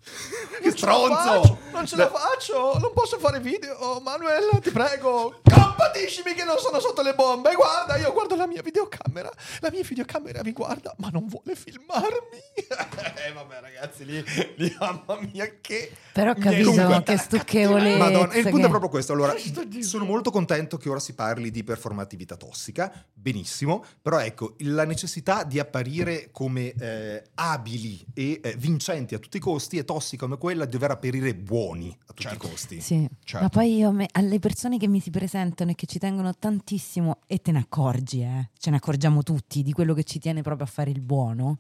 [SPEAKER 2] Che stronzo!
[SPEAKER 1] Non ce la faccio, non posso fare video. Manuela, ti prego, compatiscimi che non sono sotto le bombe. Guarda, io guardo la mia videocamera. La mia videocamera mi guarda, ma non vuole filmarmi. eh, vabbè, ragazzi, lì, lì, mamma mia, che.
[SPEAKER 3] Però ho capito
[SPEAKER 2] Dunque,
[SPEAKER 3] che stucchevolezza.
[SPEAKER 2] Madonna, e il punto
[SPEAKER 3] che-
[SPEAKER 2] è proprio questo. Allora, sono molto contento che ora si parli di performatività tossica, benissimo, però ecco, la necessità di apparire come eh, abili e eh, vincenti a tutti i costi è tossica come quella di dover apparire buoni a tutti
[SPEAKER 1] Certo.
[SPEAKER 2] i costi.
[SPEAKER 3] Sì,
[SPEAKER 1] Certo.
[SPEAKER 3] ma poi io me- alle persone che mi si presentano e che ci tengono tantissimo, e te ne accorgi, eh, ce ne accorgiamo tutti di quello che ci tiene proprio a fare il buono,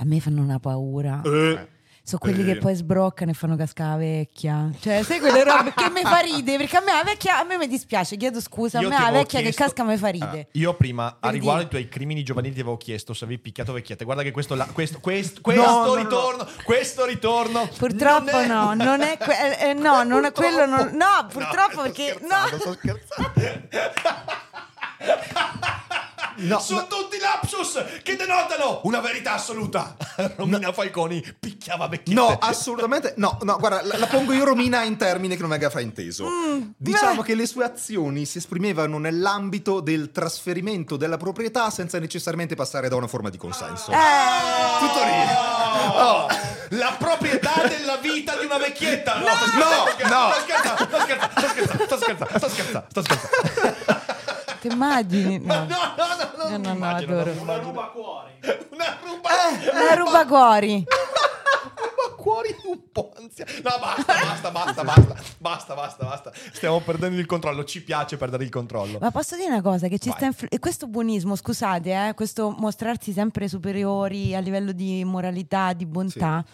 [SPEAKER 3] a me fanno una paura.
[SPEAKER 2] Eh,
[SPEAKER 3] Sono quelli
[SPEAKER 2] eh.
[SPEAKER 3] che poi sbroccano e fanno cascare la vecchia. Cioè, sai quelle robe che mi fa ridere? Perché a me la vecchia, a me mi dispiace, chiedo scusa, a
[SPEAKER 1] Io
[SPEAKER 3] me
[SPEAKER 1] ti
[SPEAKER 3] la vecchia
[SPEAKER 1] chiesto-
[SPEAKER 3] che casca mi fa ridere.
[SPEAKER 1] Ah, io prima, a
[SPEAKER 3] Per
[SPEAKER 1] riguardo ai tuoi crimini giovanili, ti avevo chiesto se avevi picchiato vecchiette. Guarda che questo, la- questo, questo, questo
[SPEAKER 2] no, no.
[SPEAKER 1] ritorno, questo ritorno.
[SPEAKER 3] Purtroppo
[SPEAKER 1] non è-
[SPEAKER 3] no, non è que- eh, eh, no, non è quello non- no, purtroppo perché- no.
[SPEAKER 1] sto scherzando.
[SPEAKER 2] No,
[SPEAKER 1] Sono
[SPEAKER 2] no.
[SPEAKER 1] tutti lapsus che denotano una verità assoluta. Romina Falconi picchiava vecchiette.
[SPEAKER 2] No, assolutamente no, no, guarda, la, la pongo io Romina in termini che non venga frainteso. diciamo
[SPEAKER 3] beh.
[SPEAKER 2] che le sue azioni si esprimevano nell'ambito del trasferimento della proprietà senza necessariamente passare da una forma di consenso.
[SPEAKER 3] Eh,
[SPEAKER 2] Tutto lì.
[SPEAKER 1] Oh, la proprietà della vita di una vecchietta. No,
[SPEAKER 2] No,
[SPEAKER 1] scherzando, sto scherzando, sto scherzando, sto scherzando, sto scherzando, sto scherzando.
[SPEAKER 3] Ti immagini?
[SPEAKER 1] No,
[SPEAKER 3] No.
[SPEAKER 1] no, no, no,
[SPEAKER 3] No, no, adoro.
[SPEAKER 1] Una ruba cuori. Una ruba,
[SPEAKER 3] La ruba cuori.
[SPEAKER 1] cuori un po' anziano. No, basta, basta, basta, basta, basta, basta, basta. Stiamo perdendo il controllo, ci piace perdere il controllo.
[SPEAKER 3] Ma posso dire una cosa? Che ci
[SPEAKER 1] Vai.
[SPEAKER 3] sta influ- e questo buonismo, scusate, eh, questo mostrarsi sempre superiori a livello di moralità, di bontà.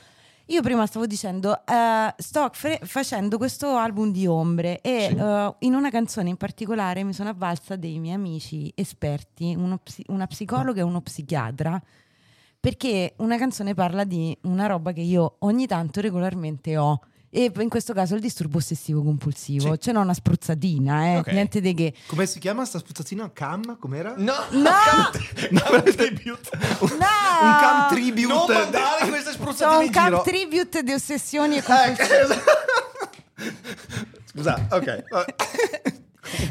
[SPEAKER 3] Io prima stavo dicendo, eh, sto fre- facendo questo album di ombre e
[SPEAKER 1] Sì.
[SPEAKER 3] eh, in una canzone in particolare mi sono avvalsa dei miei amici esperti, uno psi- una psicologa e uno psichiatra, perché una canzone parla di una roba che io ogni tanto regolarmente ho. E in questo caso il disturbo ossessivo compulsivo,
[SPEAKER 1] Sì.
[SPEAKER 3] cioè non una spruzzatina, eh,
[SPEAKER 1] Ok.
[SPEAKER 3] niente di che.
[SPEAKER 2] Come si chiama sta spuzzatina? Cam? Com'era?
[SPEAKER 1] No,
[SPEAKER 3] No!
[SPEAKER 1] no, tribute.
[SPEAKER 2] Un
[SPEAKER 3] No!
[SPEAKER 2] cam tribute.
[SPEAKER 1] Non mandare queste
[SPEAKER 3] Sono
[SPEAKER 1] spruzzatine
[SPEAKER 3] un
[SPEAKER 1] giro.
[SPEAKER 3] tribute di ossessioni e
[SPEAKER 2] Eh,
[SPEAKER 3] compulsioni.
[SPEAKER 2] Scusa, ok.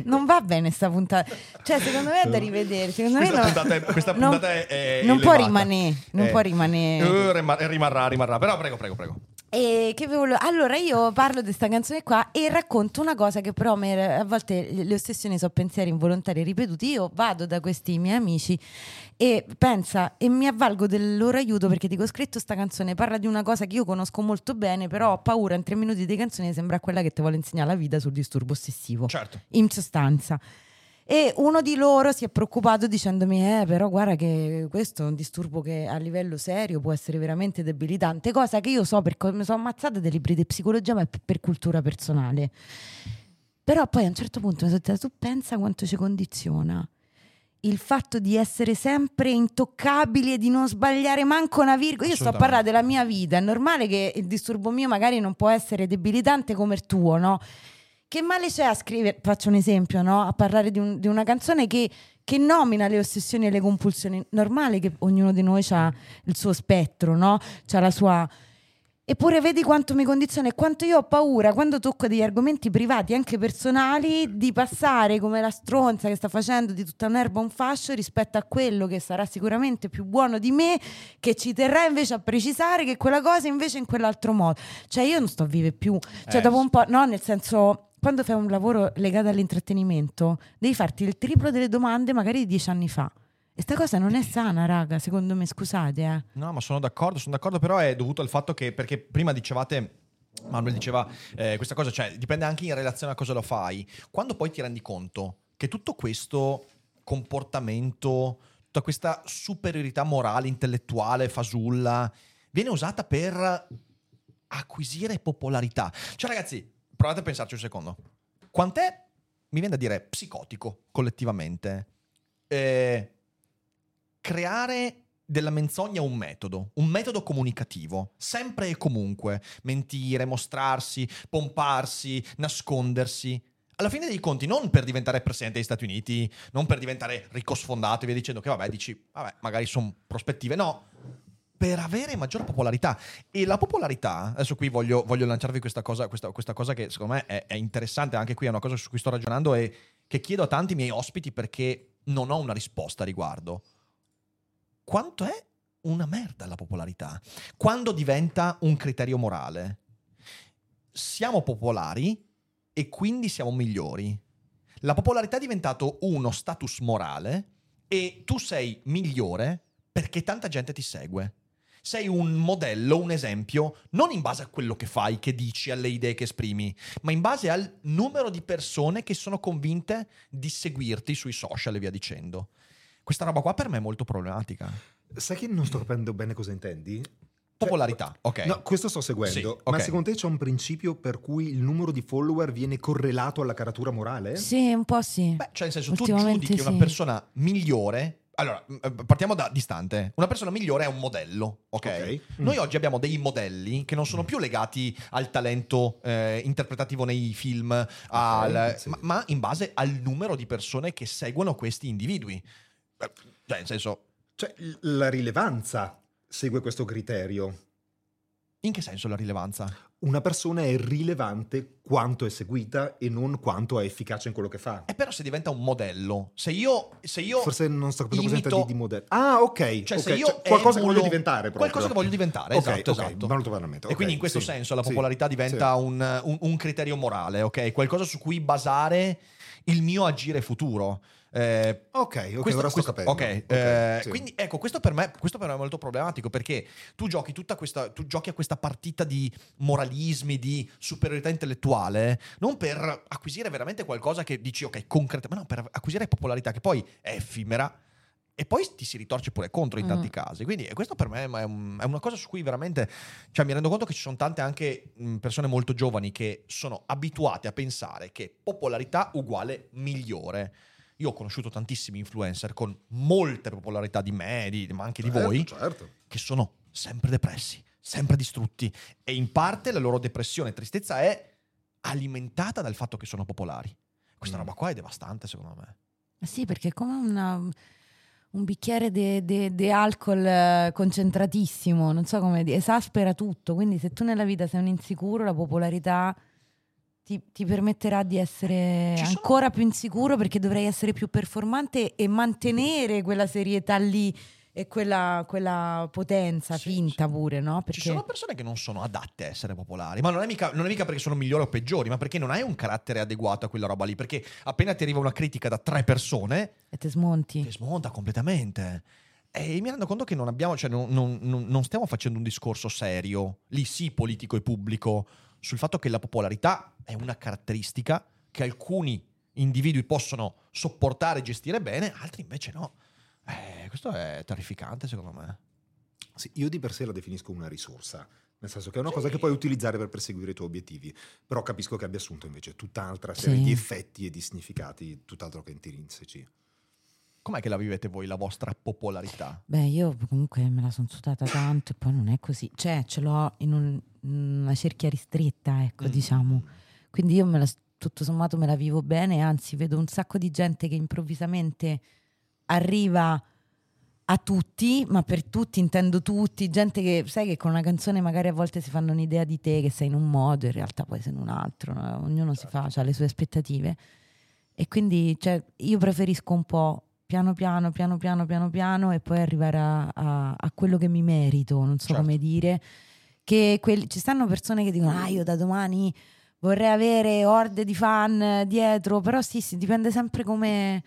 [SPEAKER 3] Non va bene sta puntata. Cioè, secondo me è da rivedere. Secondo
[SPEAKER 1] Questa
[SPEAKER 3] me no-
[SPEAKER 1] puntata, è, questa
[SPEAKER 3] non-
[SPEAKER 1] puntata è, è
[SPEAKER 3] non può
[SPEAKER 1] elevata.
[SPEAKER 3] rimanere, non
[SPEAKER 1] Eh.
[SPEAKER 3] può rimanere.
[SPEAKER 1] Eh, rima- rimarrà, rimarrà. Però prego, prego, prego.
[SPEAKER 3] E che volevo- Allora io parlo di questa canzone qua e racconto una cosa che però mi- a volte le ossessioni sono pensieri involontari ripetuti. Io vado da questi miei amici e pensa e mi avvalgo del loro aiuto perché dico ho scritto sta canzone, parla di una cosa che io conosco molto bene, però ho paura in tre minuti di canzone sembra quella che ti vuole insegnare la vita sul disturbo ossessivo.
[SPEAKER 1] Certo.
[SPEAKER 3] in sostanza. E uno di loro si è preoccupato dicendomi: Eh, però guarda che questo è un disturbo che a livello serio può essere veramente debilitante. Cosa che io so perché mi sono ammazzata dei libri di psicologia, ma per, per cultura personale. Però poi a un certo punto mi sono detta: tu pensa quanto ci condiziona il fatto di essere sempre intoccabili e di non sbagliare manco una virgola. Io sto a parlare della mia vita. È normale che il disturbo mio magari non può essere debilitante come il tuo, no? Che male c'è a scrivere, faccio un esempio, no? A parlare di, un- di una canzone che, che nomina le ossessioni e le compulsioni. Normale che ognuno di noi ha il suo spettro, no? C'ha la sua. Eppure vedi quanto mi condiziona e quanto io ho paura quando tocco degli argomenti privati, anche personali, di passare come la stronza che sta facendo di tutta un'erba un fascio rispetto a quello che sarà sicuramente più buono di me, che ci terrà invece a precisare che quella cosa invece in quell'altro modo. Cioè io non sto a vivere più. Cioè
[SPEAKER 1] Eh,
[SPEAKER 3] dopo un po', no, nel senso, quando fai un lavoro legato all'intrattenimento, devi farti il triplo delle domande magari di dieci anni fa. E sta cosa non è sana, raga, secondo me, scusate, eh.
[SPEAKER 1] No, ma sono d'accordo, sono d'accordo, però è dovuto al fatto che, perché prima dicevate, Manuel diceva eh, questa cosa, cioè dipende anche in relazione a cosa lo fai. Quando poi ti rendi conto che tutto questo comportamento, tutta questa superiorità morale, intellettuale, fasulla, viene usata per acquisire popolarità. Cioè ragazzi, provate a pensarci un secondo. Quant'è, mi viene da dire, psicotico collettivamente? Eh, creare della menzogna un metodo, un metodo comunicativo, sempre e comunque, mentire, mostrarsi, pomparsi, nascondersi. Alla fine dei conti, non per diventare presidente degli Stati Uniti, non per diventare ricco sfondato e via dicendo che vabbè, dici, vabbè, magari sono prospettive, no, per avere maggior popolarità. E la popolarità, adesso qui voglio, voglio lanciarvi questa cosa, questa, questa cosa che secondo me è, è interessante, anche qui è una cosa su cui sto ragionando e che chiedo a tanti miei ospiti perché non ho una risposta a riguardo. Quanto è una merda la popolarità? Quando diventa un criterio morale? Siamo popolari e quindi siamo migliori. La popolarità è diventato uno status morale e tu sei migliore perché tanta gente ti segue. Sei un modello, un esempio, non in base a quello che fai, che dici, alle idee che esprimi, ma in base al numero di persone che sono convinte di seguirti sui social e via dicendo. Questa roba qua per me è molto problematica.
[SPEAKER 2] Sai che non sto capendo bene cosa intendi? Cioè,
[SPEAKER 1] Popolarità, ok.
[SPEAKER 2] No, questo sto seguendo.
[SPEAKER 1] Sì,
[SPEAKER 2] Ma
[SPEAKER 1] ok.
[SPEAKER 2] secondo te c'è un principio per cui il numero di follower viene correlato alla caratura morale?
[SPEAKER 3] Sì, un po' sì.
[SPEAKER 1] Beh, cioè nel senso, tu giudichi una
[SPEAKER 3] sì.
[SPEAKER 1] persona migliore. Allora, eh, partiamo da distante. Una persona migliore è un modello, ok?
[SPEAKER 2] Ok. Mm.
[SPEAKER 1] Noi oggi abbiamo dei modelli che non sono più legati al talento eh, interpretativo nei film, al-
[SPEAKER 2] sì.
[SPEAKER 1] ma, ma in base al numero di persone che seguono questi individui. Eh, Cioè, nel senso,
[SPEAKER 2] Cioè, la rilevanza segue questo criterio.
[SPEAKER 1] in che senso la rilevanza?
[SPEAKER 2] Una persona è rilevante quanto è seguita e non quanto è efficace in quello che fa.
[SPEAKER 1] E però se diventa un modello, se io, se io
[SPEAKER 2] Forse non sto capendo cosa
[SPEAKER 1] imito-
[SPEAKER 2] intendi di modello. Ah, ok.
[SPEAKER 1] Cioè,
[SPEAKER 2] ok,
[SPEAKER 1] se io
[SPEAKER 2] qualcosa che
[SPEAKER 1] emulo-
[SPEAKER 2] voglio diventare proprio.
[SPEAKER 1] Qualcosa che voglio diventare,
[SPEAKER 2] Ok,
[SPEAKER 1] esatto,
[SPEAKER 2] ok,
[SPEAKER 1] esatto.
[SPEAKER 2] molto veramente.
[SPEAKER 1] E
[SPEAKER 2] ok,
[SPEAKER 1] quindi in questo
[SPEAKER 2] sì,
[SPEAKER 1] senso la
[SPEAKER 2] sì,
[SPEAKER 1] popolarità diventa
[SPEAKER 2] sì.
[SPEAKER 1] un, un- un criterio morale, ok? Qualcosa su cui basare il mio agire futuro. Eh,
[SPEAKER 2] Ok, ok,
[SPEAKER 1] questo-
[SPEAKER 2] ora sto
[SPEAKER 1] questo-
[SPEAKER 2] capendo.
[SPEAKER 1] ok, eh,
[SPEAKER 2] sì.
[SPEAKER 1] quindi ecco, questo per, me, questo per me è molto problematico perché tu giochi tutta questa, tu giochi a questa partita di moralismi, di superiorità intellettuale, non per acquisire veramente qualcosa che dici, ok, concreta, ma no, per acquisire popolarità che poi è effimera e poi ti si ritorce pure contro in
[SPEAKER 3] Mm.
[SPEAKER 1] tanti casi. Quindi questo per me è, un- è una cosa su cui veramente, cioè mi rendo conto che ci sono tante anche persone molto giovani che sono abituate a pensare che popolarità uguale migliore. Io ho conosciuto tantissimi influencer con molte popolarità di me, di- ma anche di
[SPEAKER 2] Certo,
[SPEAKER 1] voi,
[SPEAKER 2] Certo.
[SPEAKER 1] che sono sempre depressi, sempre distrutti. E in parte la loro depressione e tristezza è alimentata dal fatto che sono popolari. Questa
[SPEAKER 2] Mm.
[SPEAKER 1] roba qua è devastante, secondo me.
[SPEAKER 3] Sì, perché è come una- un bicchiere di alcol eh, concentratissimo, non so come dire, esaspera tutto. Quindi se tu nella vita sei un insicuro, la popolarità ti, ti permetterà di essere
[SPEAKER 1] sono-
[SPEAKER 3] ancora più insicuro perché dovrai essere più performante e mantenere quella serietà lì e quella, quella potenza
[SPEAKER 1] Sì,
[SPEAKER 3] finta
[SPEAKER 1] sì.
[SPEAKER 3] pure, no? Perché
[SPEAKER 1] Ci sono persone che non sono adatte a essere popolari, ma non è, mica, non è mica perché sono migliori o peggiori, ma perché non hai un carattere adeguato a quella roba lì. Perché appena ti arriva una critica da tre persone,
[SPEAKER 3] e te smonti.
[SPEAKER 1] ti smonta completamente. E mi rendo conto che non abbiamo, cioè non- non- non stiamo facendo un discorso serio, lì sì politico e pubblico, sul fatto che la popolarità è una caratteristica che alcuni individui possono sopportare e gestire bene, altri invece no. Eh, questo è terrificante secondo me.
[SPEAKER 2] Sì, io di per sé la definisco una risorsa, nel senso che è una
[SPEAKER 1] Sì.
[SPEAKER 2] cosa che puoi utilizzare per perseguire i tuoi obiettivi, però capisco che abbia assunto invece tutt'altra serie
[SPEAKER 3] Sì.
[SPEAKER 2] di effetti e di significati, tutt'altro che intrinseci.
[SPEAKER 1] Com'è che la vivete voi la vostra popolarità?
[SPEAKER 3] Beh, io comunque me la sono sudata tanto e poi non è così. Cioè, ce l'ho in, un- una cerchia ristretta, ecco,
[SPEAKER 1] Mm.
[SPEAKER 3] diciamo. Quindi io la- tutto sommato me la vivo bene, anzi vedo un sacco di gente che improvvisamente arriva a tutti, ma per tutti intendo tutti, gente che sai che con una canzone magari a volte si fanno un'idea di te che sei in un modo, in realtà poi sei in un altro, no? ognuno si fa, ha le sue aspettative. E quindi cioè, io preferisco un po' piano piano, piano piano, piano piano e poi arrivare a, a- a quello che mi merito, non so
[SPEAKER 1] Certo.
[SPEAKER 3] come dire. Che quelli- ci stanno persone che dicono, ah io da domani vorrei avere orde di fan dietro, però sì, sì, dipende sempre come,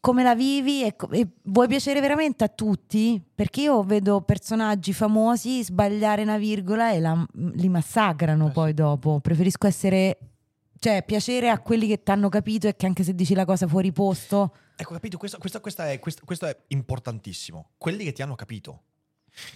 [SPEAKER 3] come la vivi e, e vuoi piacere veramente a tutti? Perché io vedo personaggi famosi sbagliare una virgola e la- li massacrano
[SPEAKER 1] Eh
[SPEAKER 3] poi dopo. Preferisco essere, cioè piacere a quelli che ti hanno capito e che anche se dici la cosa fuori posto,
[SPEAKER 1] Ecco, capito? Questo, questo- questa è, questo, questo è importantissimo. Quelli che ti hanno capito.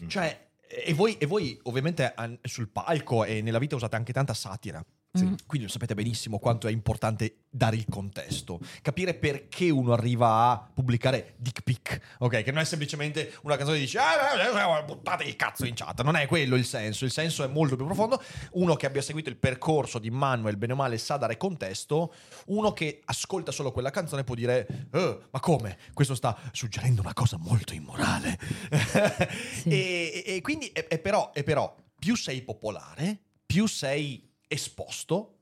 [SPEAKER 2] Mm.
[SPEAKER 1] Cioè, e voi, e voi ovviamente sul palco e nella vita usate anche tanta satira.
[SPEAKER 2] Sì.
[SPEAKER 3] Mm.
[SPEAKER 1] Quindi lo sapete benissimo quanto è importante dare il contesto, capire perché uno arriva a pubblicare dick pic, ok? Che non è semplicemente una canzone che dice ah, eh, buttate il cazzo in chat, non è quello il senso, il senso è molto più profondo. Uno che abbia seguito il percorso di Manuel, bene o male, sa dare contesto, uno che ascolta solo quella canzone può dire "Eh, ma come? Questo sta suggerendo una cosa molto immorale.
[SPEAKER 3] Sì.
[SPEAKER 1] e, e- e quindi, e- e però, e però, più sei popolare, più sei esposto,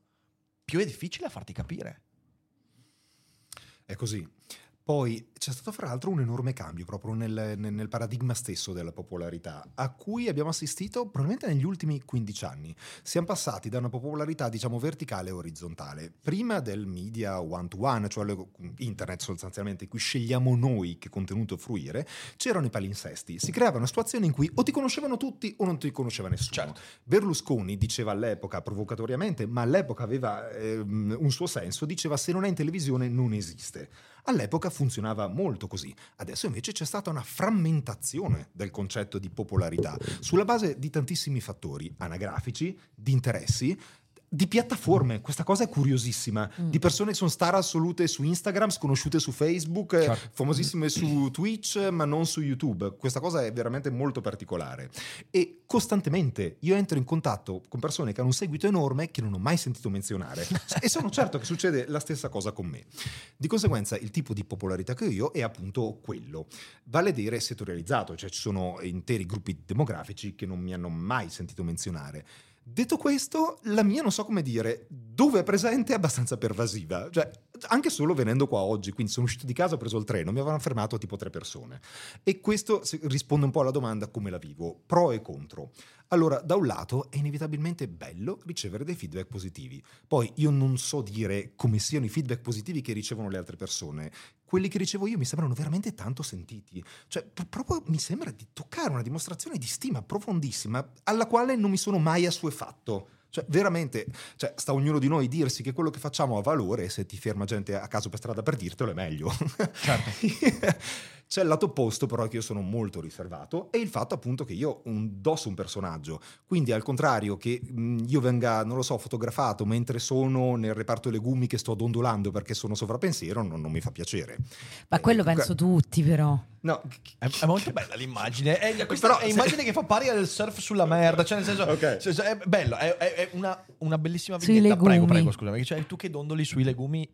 [SPEAKER 1] più è difficile farti capire.
[SPEAKER 2] È così. Poi c'è stato fra l'altro un enorme cambio proprio nel, nel- paradigma stesso della popolarità, a cui abbiamo assistito probabilmente negli ultimi 15 anni. Siamo passati da una popolarità, diciamo, verticale e orizzontale. Prima del media one-to-one, cioè internet sostanzialmente, in cui scegliamo noi che contenuto fruire, c'erano i palinsesti. Si creavano situazioni in cui o ti conoscevano tutti o non ti conosceva nessuno.
[SPEAKER 1] Certo.
[SPEAKER 2] Berlusconi diceva all'epoca provocatoriamente, ma all'epoca aveva ehm, un suo senso, diceva se non è in televisione non esiste. All'epoca funzionava molto così, adesso invece c'è stata una frammentazione del concetto di popolarità sulla base di tantissimi fattori anagrafici, di interessi, di piattaforme. Questa cosa è curiosissima.
[SPEAKER 3] Mm.
[SPEAKER 2] Di persone che sono star assolute su Instagram, sconosciute su Facebook,
[SPEAKER 1] Certo.
[SPEAKER 2] famosissime su Twitch, ma non su YouTube. Questa cosa è veramente molto particolare. E costantemente io entro in contatto con persone che hanno un seguito enorme che non ho mai sentito menzionare. e sono certo che succede la stessa cosa con me. Di conseguenza, il tipo di popolarità che ho io è appunto quello. Vale a dire settorializzato, cioè ci sono interi gruppi demografici che non mi hanno mai sentito menzionare. Detto questo, la mia non so come dire, dove è presente è abbastanza pervasiva. Cioè, anche solo venendo qua oggi, quindi sono uscito di casa, ho preso il treno, mi avevano fermato tipo tre persone. E questo risponde un po' alla domanda come la vivo, pro e contro. Allora, da un lato è inevitabilmente bello ricevere dei feedback positivi. Poi io non so dire come siano i feedback positivi che ricevono le altre persone. Quelli che ricevo io mi sembrano veramente tanto sentiti. Cioè, pr- proprio mi sembra di toccare una dimostrazione di stima profondissima alla quale non mi sono mai assuefatto. Cioè, veramente, cioè, sta ognuno di noi dirsi che quello che facciamo ha valore se ti ferma gente a caso per strada per dirtelo è meglio. C'è il lato opposto, però, che io sono molto riservato, e il fatto appunto che io indosso un personaggio. Quindi, al contrario, che mh, io venga, non lo so, fotografato mentre sono nel reparto legumi che sto dondolando perché sono sovrappensiero, non, non mi fa piacere.
[SPEAKER 3] ma
[SPEAKER 2] Eh,
[SPEAKER 3] quello
[SPEAKER 2] que-
[SPEAKER 3] penso tutti però.
[SPEAKER 2] No,
[SPEAKER 1] È, è molto bella l'immagine. È, questa
[SPEAKER 2] Però
[SPEAKER 1] è
[SPEAKER 2] se-
[SPEAKER 1] immagine che fa pari al surf sulla merda. Cioè, nel senso,
[SPEAKER 2] Ok.
[SPEAKER 1] cioè, è bello. È, è- è una, una bellissima
[SPEAKER 3] Sui
[SPEAKER 1] vignetta. Prego, prego, scusami. Cioè, tu che dondoli sui legumi,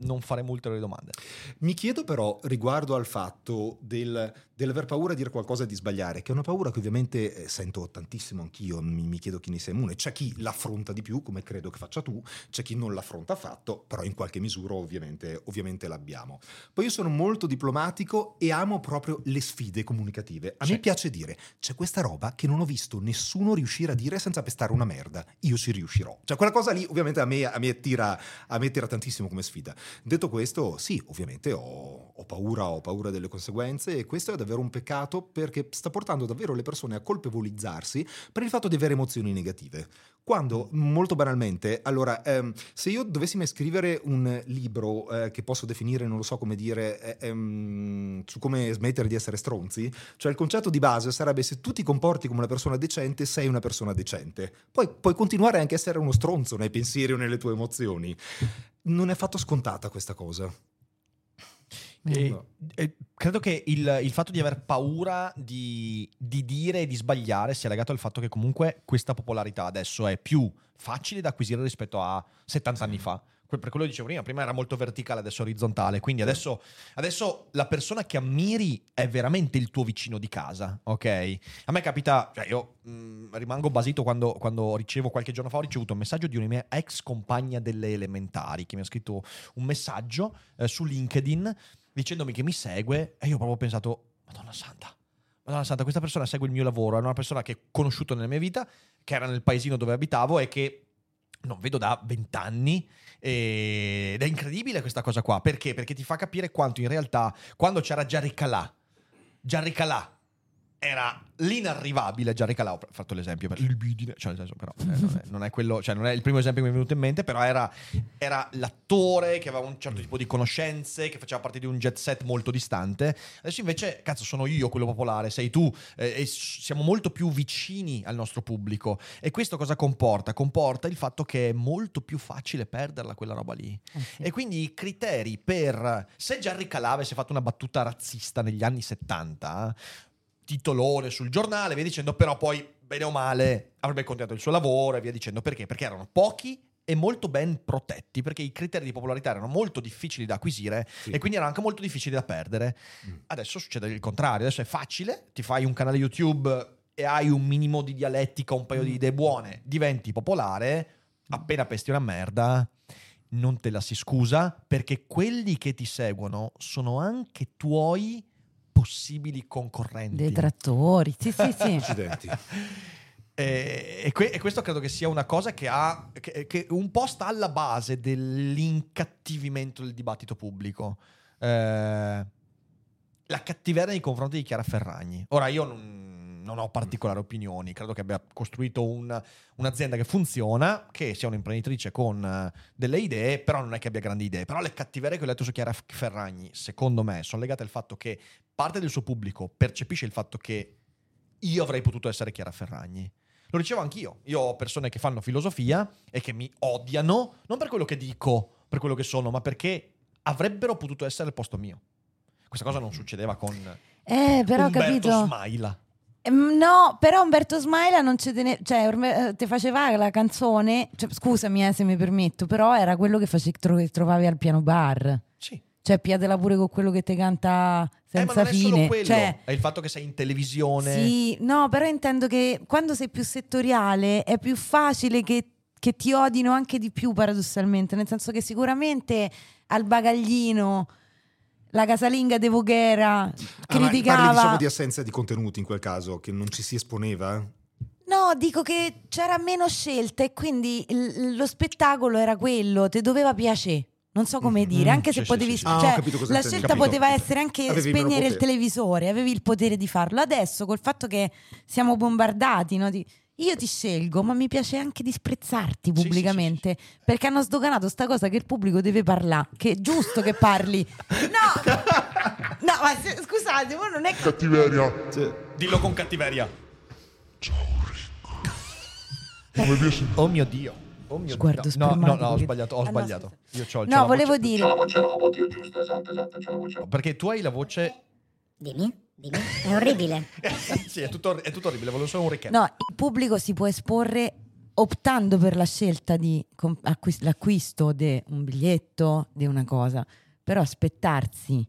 [SPEAKER 1] non fare molte le domande.
[SPEAKER 2] Mi chiedo però riguardo al fatto del, dell'aver paura di dire qualcosa e di sbagliare, che è una paura che ovviamente eh, sento tantissimo anch'io, mi, mi chiedo chi ne sia immune. C'è chi l'affronta di più, come credo che faccia tu, c'è chi non l'affronta affatto, però in qualche misura ovviamente, ovviamente l'abbiamo. Poi io sono molto diplomatico e amo proprio le sfide comunicative. A
[SPEAKER 1] Sì.
[SPEAKER 2] me piace dire, c'è questa roba che non ho visto nessuno riuscire a dire senza pestare una merda, io ci riuscirò. Cioè quella cosa lì ovviamente a me, a me, tira, a me tira tantissimo come sfida. Detto questo, sì, ovviamente ho, ho paura, ho paura delle conseguenze e questo è davvero un peccato perché sta portando davvero le persone a colpevolizzarsi per il fatto di avere emozioni negative. Quando, molto banalmente, allora, ehm, se io dovessi mai scrivere un libro eh, che posso definire, non lo so come dire, eh, ehm, su come smettere di essere stronzi, cioè il concetto di base sarebbe se tu ti comporti come una persona decente, sei una persona decente. Poi puoi continuare anche a essere uno stronzo nei pensieri o nelle tue emozioni. Non è affatto scontata questa cosa.
[SPEAKER 1] E-
[SPEAKER 2] No.
[SPEAKER 1] e credo che il, il fatto di aver paura di, di dire e di sbagliare sia legato al fatto che comunque questa popolarità adesso è più facile da acquisire rispetto a 70 anni fa, Per quello che dicevo prima, prima era molto verticale, adesso orizzontale. Quindi adesso, adesso la persona che ammiri è veramente il tuo vicino di casa, ok? A me capita, cioè io mh, rimango basito quando, quando ricevo qualche giorno fa, ho ricevuto un messaggio di una mia ex compagna delle elementari che mi ha scritto un messaggio eh, su LinkedIn dicendomi che mi segue e io proprio ho pensato, Madonna Santa. Madonna Santa, questa persona segue il mio lavoro, è una persona che ho conosciuto nella mia vita, che era nel paesino dove abitavo e che non vedo da vent'anni ed è incredibile questa cosa qua. Perché? Perché ti fa capire quanto in realtà, quando c'era Jerry Calà, Jerry Calà era l'inarrivabile Jerry Calà, ho fatto l'esempio per libidine, cioè nel senso però eh, non, è, non è quello, cioè non è il primo esempio che mi è venuto in mente, però era, era l'attore che aveva un certo tipo di conoscenze, che faceva parte di un jet set molto distante. Adesso invece, cazzo, sono io quello popolare, sei tu, eh, e siamo molto più vicini al nostro pubblico. E questo cosa comporta? Comporta il fatto che è molto più facile perderla quella roba lì.
[SPEAKER 3] Eh sì.
[SPEAKER 1] E quindi i criteri per se Jerry Calà avesse fatto una battuta razzista negli anni 70, titolone sul giornale, via dicendo, però poi bene o male avrebbe continuato il suo lavoro e via dicendo perché? Perché erano pochi e molto ben protetti, perché i criteri di popolarità erano molto difficili da acquisire
[SPEAKER 2] Sì.
[SPEAKER 1] e quindi erano anche molto difficili da perdere.
[SPEAKER 2] Mm.
[SPEAKER 1] Adesso succede il contrario, adesso è facile, ti fai un canale YouTube e hai un minimo di dialettica, un paio di idee buone, diventi popolare, appena pesti una merda, non te la si scusa, perché quelli che ti seguono sono anche tuoi possibili concorrenti.
[SPEAKER 3] Detrattori, sì, sì, sì.
[SPEAKER 2] Accidenti.
[SPEAKER 1] E, e que- e questo credo che sia una cosa che ha che, che un po' sta alla base dell'incattivimento del dibattito pubblico. Eh, la cattiveria nei confronti di Chiara Ferragni. Ora io non, non ho particolari opinioni, credo che abbia costruito un- un'azienda che funziona, che sia un'imprenditrice con eh, delle idee, però non è che abbia grandi idee. Però le cattiverie che ho letto su Chiara Ferragni, secondo me, sono legate al fatto che parte del suo pubblico percepisce il fatto che io avrei potuto essere Chiara Ferragni. Lo dicevo anch'io. Io ho persone che fanno filosofia e che mi odiano, non per quello che dico, per quello che sono, ma perché avrebbero potuto essere al posto mio. Questa cosa non succedeva con
[SPEAKER 3] Eh, però
[SPEAKER 1] Umberto
[SPEAKER 3] capito.
[SPEAKER 1] Smaila.
[SPEAKER 3] No, però Umberto Smaila non ci tene... cioè, eh, te faceva la canzone, cioè, scusami eh, se mi permetto, però era quello che, face- che trovavi al piano bar. Cioè, piatela pure con quello che ti canta
[SPEAKER 1] Eh, ma
[SPEAKER 3] senza
[SPEAKER 1] non è
[SPEAKER 3] fine.
[SPEAKER 1] solo quello.
[SPEAKER 3] Cioè,
[SPEAKER 1] È il fatto che sei in televisione.
[SPEAKER 3] sì, no, però intendo che quando sei più settoriale è più facile che, che ti odino anche di più, paradossalmente. Nel senso che sicuramente al bagaglino la casalinga de Voghera
[SPEAKER 2] Ah, ma parli
[SPEAKER 3] criticava.
[SPEAKER 2] diciamo di assenza di contenuti in quel caso, che non ci si esponeva?
[SPEAKER 3] No, dico che c'era meno scelta e quindi il- lo spettacolo era quello, ti doveva piacere. Non so come
[SPEAKER 2] Mhm.
[SPEAKER 3] dire, anche se
[SPEAKER 1] Sì,
[SPEAKER 3] potevi.
[SPEAKER 1] sì, sì.
[SPEAKER 2] Ah, ho
[SPEAKER 3] cioè,
[SPEAKER 2] capito cosa
[SPEAKER 3] la scelta
[SPEAKER 2] Capito.
[SPEAKER 3] poteva essere anche
[SPEAKER 2] Avevi
[SPEAKER 3] spegnere il televisore, avevi il potere di farlo. Adesso, col fatto che siamo bombardati, no, di- io ti scelgo, ma mi piace anche disprezzarti pubblicamente perché hanno sdoganato sta cosa che il pubblico deve parlare. Che è giusto che parli. No, no, ma se- scusate, ma non è.
[SPEAKER 6] Cattiveria.
[SPEAKER 1] Dillo con cattiveria.
[SPEAKER 6] Come piace.
[SPEAKER 1] Oh mio Dio. Oh mio
[SPEAKER 3] Sguardo
[SPEAKER 1] Dio. No, no, no, ho sbagliato, ho
[SPEAKER 3] Ah, no,
[SPEAKER 1] sbagliato.
[SPEAKER 3] scusa.
[SPEAKER 1] Io c'ho, c'ho
[SPEAKER 3] No,
[SPEAKER 1] la
[SPEAKER 3] volevo
[SPEAKER 1] voce-
[SPEAKER 3] dire.
[SPEAKER 6] Oddio, esatto, esatto, c'è la voce.
[SPEAKER 1] Perché tu hai la voce...
[SPEAKER 7] Dimmi, dimmi. È orribile.
[SPEAKER 1] sì, è tutto, è tutto orribile, volevo solo un recap.
[SPEAKER 3] No, il pubblico si può esporre optando per la scelta di com- acquis- l'acquisto di un biglietto, di una cosa, però aspettarsi.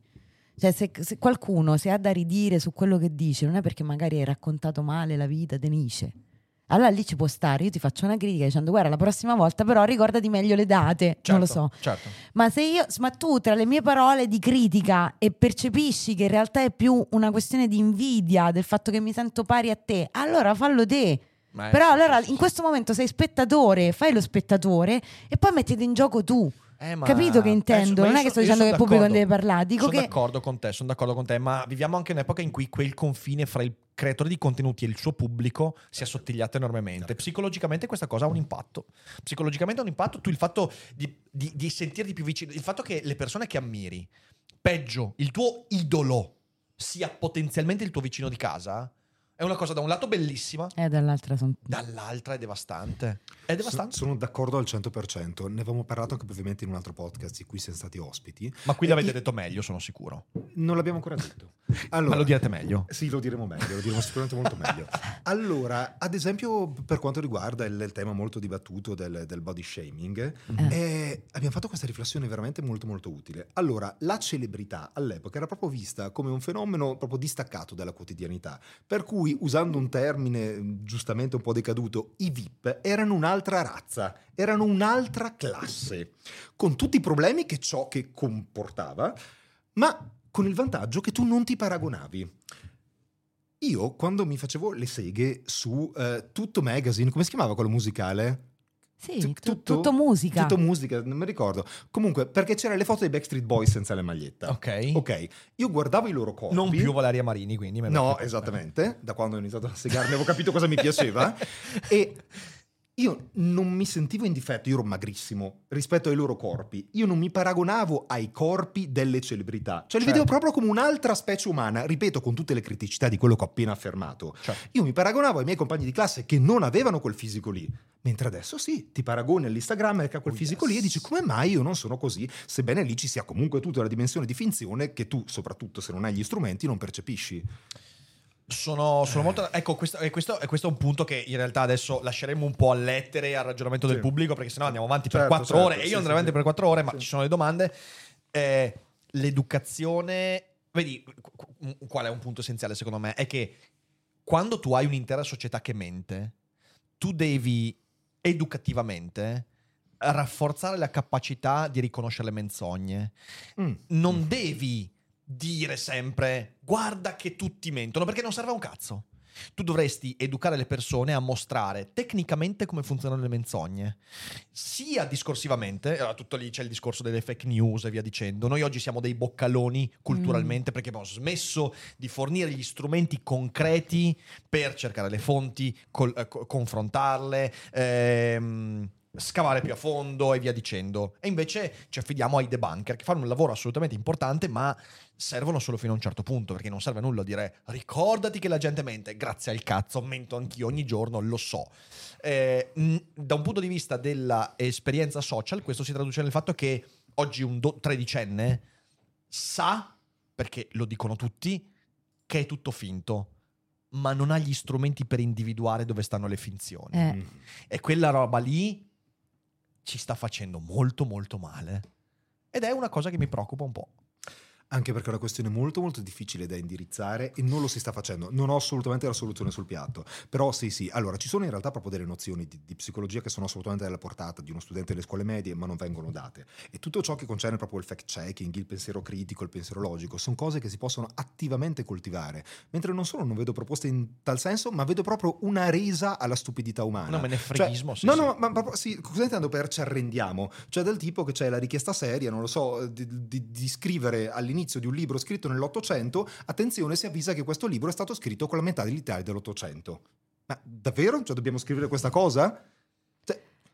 [SPEAKER 3] Cioè, se, se qualcuno si ha da ridire su quello che dice, non è perché magari hai raccontato male la vita di Nietzsche. Allora lì ci può stare, io ti faccio una critica dicendo guarda la prossima volta però ricordati meglio le date, non lo so.
[SPEAKER 1] Certo, certo.
[SPEAKER 3] Ma se io, ma tu tra le mie parole di critica e percepisci che in realtà è più una questione di invidia del fatto che mi sento pari a te, allora fallo te.
[SPEAKER 1] Ma è-
[SPEAKER 3] Però
[SPEAKER 1] sì,
[SPEAKER 3] allora in questo momento sei spettatore, fai lo spettatore e poi mettiti in gioco tu.
[SPEAKER 1] Eh,
[SPEAKER 3] Capito che
[SPEAKER 1] eh,
[SPEAKER 3] intendo?
[SPEAKER 1] io
[SPEAKER 3] non è che sto dicendo che il pubblico non deve parlare, dico
[SPEAKER 1] sono
[SPEAKER 3] che
[SPEAKER 1] d'accordo con te, sono d'accordo con te, ma viviamo anche in un'epoca in cui quel confine fra il creatore di contenuti e il suo pubblico si è assottigliato enormemente. Psicologicamente questa cosa ha un impatto. Psicologicamente ha un impatto. Tu il fatto di, di, di sentirti più vicino, il fatto che le persone che ammiri, peggio, il tuo idolo sia potenzialmente il tuo vicino di casa, È una cosa da un lato bellissima,
[SPEAKER 3] E dall'altra sono...
[SPEAKER 1] dall'altra è devastante. È devastante.
[SPEAKER 2] Sono d'accordo al 100%. Ne avevamo parlato anche brevemente in un altro podcast in cui siamo stati ospiti.
[SPEAKER 1] Ma qui
[SPEAKER 2] Eh,
[SPEAKER 1] l'avete
[SPEAKER 2] io-
[SPEAKER 1] detto meglio, sono sicuro.
[SPEAKER 2] Non l'abbiamo ancora detto.
[SPEAKER 1] Ma lo direte meglio.
[SPEAKER 2] Sì, lo diremo meglio, lo diremo sicuramente molto meglio. Allora, ad esempio, per quanto riguarda il, il tema molto dibattuto del, del body shaming, eh, abbiamo fatto questa riflessione veramente molto molto utile. Allora, la celebrità all'epoca era proprio vista come un fenomeno proprio distaccato dalla quotidianità, per cui, usando un termine mh, giustamente un po' decaduto, i VIP erano un'altra razza, erano un'altra classe, con tutti i problemi che ciò che comportava, ma con il vantaggio che tu non ti paragonavi. Io, quando mi facevo le seghe su eh, Tutto Magazine, come si chiamava quello musicale?
[SPEAKER 3] Sì,
[SPEAKER 2] Tu-
[SPEAKER 3] tu- tutto, musica.
[SPEAKER 2] Tutto musica, non mi ricordo. Comunque, perché c'erano le foto dei Backstreet Boys senza le magliette.
[SPEAKER 1] Ok.
[SPEAKER 2] Ok, io guardavo i loro corpi.
[SPEAKER 1] Non più Valeria Marini, quindi.
[SPEAKER 2] No, esattamente. Da quando ho iniziato a segarmi avevo capito cosa mi piaceva. e io non mi sentivo in difetto, io ero magrissimo rispetto ai loro corpi. Io non mi paragonavo ai corpi delle celebrità. Cioè li
[SPEAKER 1] Certo.
[SPEAKER 2] vedevo proprio come un'altra specie umana, ripeto, con tutte le criticità di quello che ho appena affermato.
[SPEAKER 1] Certo.
[SPEAKER 2] Io mi paragonavo ai miei compagni di classe che non avevano quel fisico lì. Mentre adesso sì, ti paragoni all'Instagram che ha quel
[SPEAKER 1] Oh,
[SPEAKER 2] fisico
[SPEAKER 1] yes.
[SPEAKER 2] lì e dici come mai io non sono così, sebbene lì ci sia comunque tutta la dimensione di finzione che tu, soprattutto se non hai gli strumenti, non percepisci.
[SPEAKER 1] Sono, sono molto. Ecco, questo, e questo, e questo è un punto che in realtà adesso lasceremo un po' a lettere e al ragionamento del
[SPEAKER 2] Sì.
[SPEAKER 1] pubblico, perché sennò andiamo avanti per
[SPEAKER 2] Certo,
[SPEAKER 1] quattro
[SPEAKER 2] certo,
[SPEAKER 1] ore. E
[SPEAKER 2] sì,
[SPEAKER 1] io andrei
[SPEAKER 2] sì,
[SPEAKER 1] avanti per quattro ore, ma ci sono le domande. Eh, l'educazione. Vedi, qu- qu- qual è un punto essenziale secondo me? È che quando tu hai un'intera società che mente, tu devi educativamente rafforzare la capacità di riconoscere le menzogne.
[SPEAKER 2] Mm.
[SPEAKER 1] Non devi dire sempre guarda che tutti mentono perché non serve a un cazzo. Tu dovresti educare le persone a mostrare tecnicamente come funzionano le menzogne, sia discorsivamente, allora tutto lì c'è il discorso delle fake news e via dicendo. Noi oggi siamo dei boccaloni culturalmente perché abbiamo smesso di fornire gli strumenti concreti per cercare le fonti, col- eh, co- confrontarle, ehm, scavare più a fondo e via dicendo. E invece ci affidiamo ai debunker che fanno un lavoro assolutamente importante, ma servono solo fino a un certo punto, perché non serve a nulla dire ricordati che la gente mente, grazie al cazzo, mento anch'io ogni giorno, lo so. Eh, mh, da un punto di vista dell'esperienza social, questo si traduce nel fatto che oggi un do- tredicenne sa, perché lo dicono tutti, che è tutto finto, ma non ha gli strumenti per individuare dove stanno le finzioni.
[SPEAKER 3] Eh,
[SPEAKER 2] Mm.
[SPEAKER 1] E quella roba lì ci sta facendo molto molto male. Ed è una cosa che mi preoccupa un po'.
[SPEAKER 2] Anche perché è una questione molto molto difficile da indirizzare e non lo si sta facendo. Non ho assolutamente la soluzione sul piatto. Però sì, sì. Allora, ci sono in realtà proprio delle nozioni di, di psicologia che sono assolutamente alla portata di uno studente delle scuole medie, ma non vengono date. E tutto ciò che concerne proprio il fact-checking, il pensiero critico, il pensiero logico, sono cose che si possono attivamente coltivare. Mentre non solo non vedo proposte in tal senso, ma vedo proprio una resa alla stupidità umana.
[SPEAKER 1] No, me ne
[SPEAKER 2] Cioè,
[SPEAKER 1] sì,
[SPEAKER 2] no,
[SPEAKER 1] sì.
[SPEAKER 2] no, ma proprio sì, cosa intendo per ci arrendiamo? Cioè del tipo che c'è la richiesta seria, non lo so, di, di- di scrivere all'inizio di un libro scritto nell'Ottocento, attenzione, si avvisa che questo libro è stato scritto con la metà dell'Italia dell'Ottocento. Ma davvero? Cioè dobbiamo scrivere questa cosa?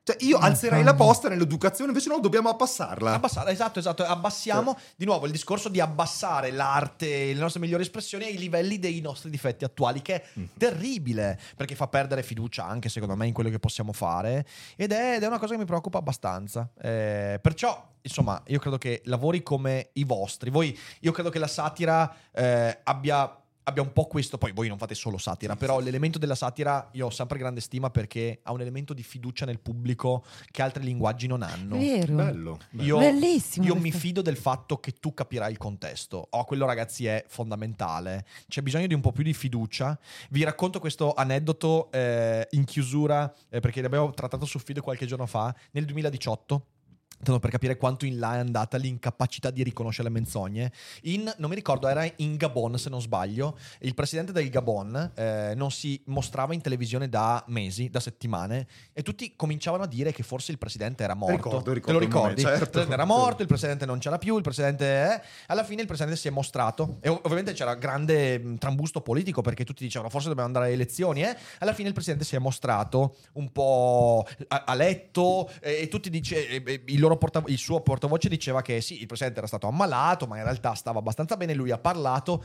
[SPEAKER 2] Cioè, cioè, io alzerei la posta nell'educazione, invece no, dobbiamo abbassarla.
[SPEAKER 1] Abbassare, esatto, esatto. Abbassiamo di nuovo il discorso di abbassare l'arte, le nostre migliori espressioni ai livelli dei nostri difetti attuali, che è
[SPEAKER 2] Mhm.
[SPEAKER 1] terribile perché fa perdere fiducia anche secondo me in quello che possiamo fare. Ed è, ed è una cosa che mi preoccupa abbastanza. Eh, perciò, insomma, io credo che lavori come i vostri, voi, io credo che la satira eh, abbia. Abbia un po' questo, poi voi non fate solo satira, però l'elemento della satira io ho sempre grande stima perché ha un elemento di fiducia nel pubblico che altri linguaggi non hanno.
[SPEAKER 3] vero.
[SPEAKER 2] Bello. bello.
[SPEAKER 1] Io,
[SPEAKER 3] Bellissimo
[SPEAKER 1] io mi fido del fatto che tu capirai il contesto. Oh, quello ragazzi è fondamentale. C'è bisogno di un po' più di fiducia. Vi racconto questo aneddoto eh, in chiusura, eh, perché l'abbiamo trattato su Feed qualche giorno fa, nel 2018. Tanto per capire quanto in là è andata l'incapacità di riconoscere le menzogne. In, non mi ricordo, era in Gabon se non sbaglio. Il presidente del Gabon eh, non si mostrava in televisione da mesi, da settimane, e tutti cominciavano a dire che forse il presidente era morto.
[SPEAKER 2] Ricordo, ricordo
[SPEAKER 1] Te lo ricordi?
[SPEAKER 2] certo.
[SPEAKER 1] Il presidente era morto, il presidente non c'era più, il presidente è... Alla fine il presidente si è mostrato e ov- ovviamente c'era grande mh, trambusto politico perché tutti dicevano forse dobbiamo andare alle elezioni. Eh? Alla fine il presidente si è mostrato un po' a, a letto e tutti dice, e- il, loro porta- il suo portavoce diceva che sì, il presidente era stato ammalato, ma in realtà stava abbastanza bene, lui ha parlato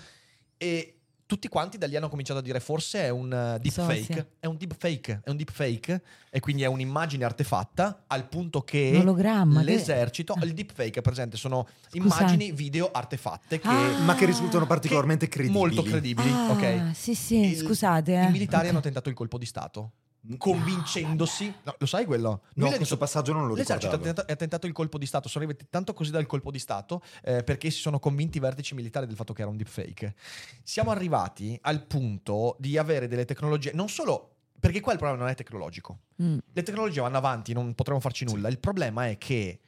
[SPEAKER 1] e tutti quanti da lì hanno cominciato a dire forse è un uh, deepfake, è un deepfake, è un deepfake e quindi è un'immagine artefatta al punto che
[SPEAKER 3] Un ologramma, che-
[SPEAKER 1] l'esercito, il deepfake è presente, sono immagini video artefatte che
[SPEAKER 3] Ah.
[SPEAKER 2] Ma che risultano particolarmente
[SPEAKER 1] che-
[SPEAKER 2] credibili.
[SPEAKER 1] molto credibili,
[SPEAKER 3] Ah,
[SPEAKER 1] ok?
[SPEAKER 3] Sì, sì,
[SPEAKER 1] Il-
[SPEAKER 3] scusate. eh.
[SPEAKER 1] I militari
[SPEAKER 3] Ok.
[SPEAKER 1] hanno tentato il colpo di Stato, convincendosi. No, lo sai quello?
[SPEAKER 2] No,
[SPEAKER 1] Lui l'ha
[SPEAKER 2] questo
[SPEAKER 1] detto-
[SPEAKER 2] passaggio non lo
[SPEAKER 1] L'esercito ha
[SPEAKER 2] ricordavo.
[SPEAKER 1] tentato, ha tentato il colpo di Stato, sono arrivati tanto così dal colpo di Stato eh, perché si sono convinti i vertici militari del fatto che era un deepfake. Siamo arrivati al punto di avere delle tecnologie, non solo perché qua il problema non è tecnologico,
[SPEAKER 3] Mm.
[SPEAKER 1] le tecnologie vanno avanti, non potremo farci nulla. Il problema è che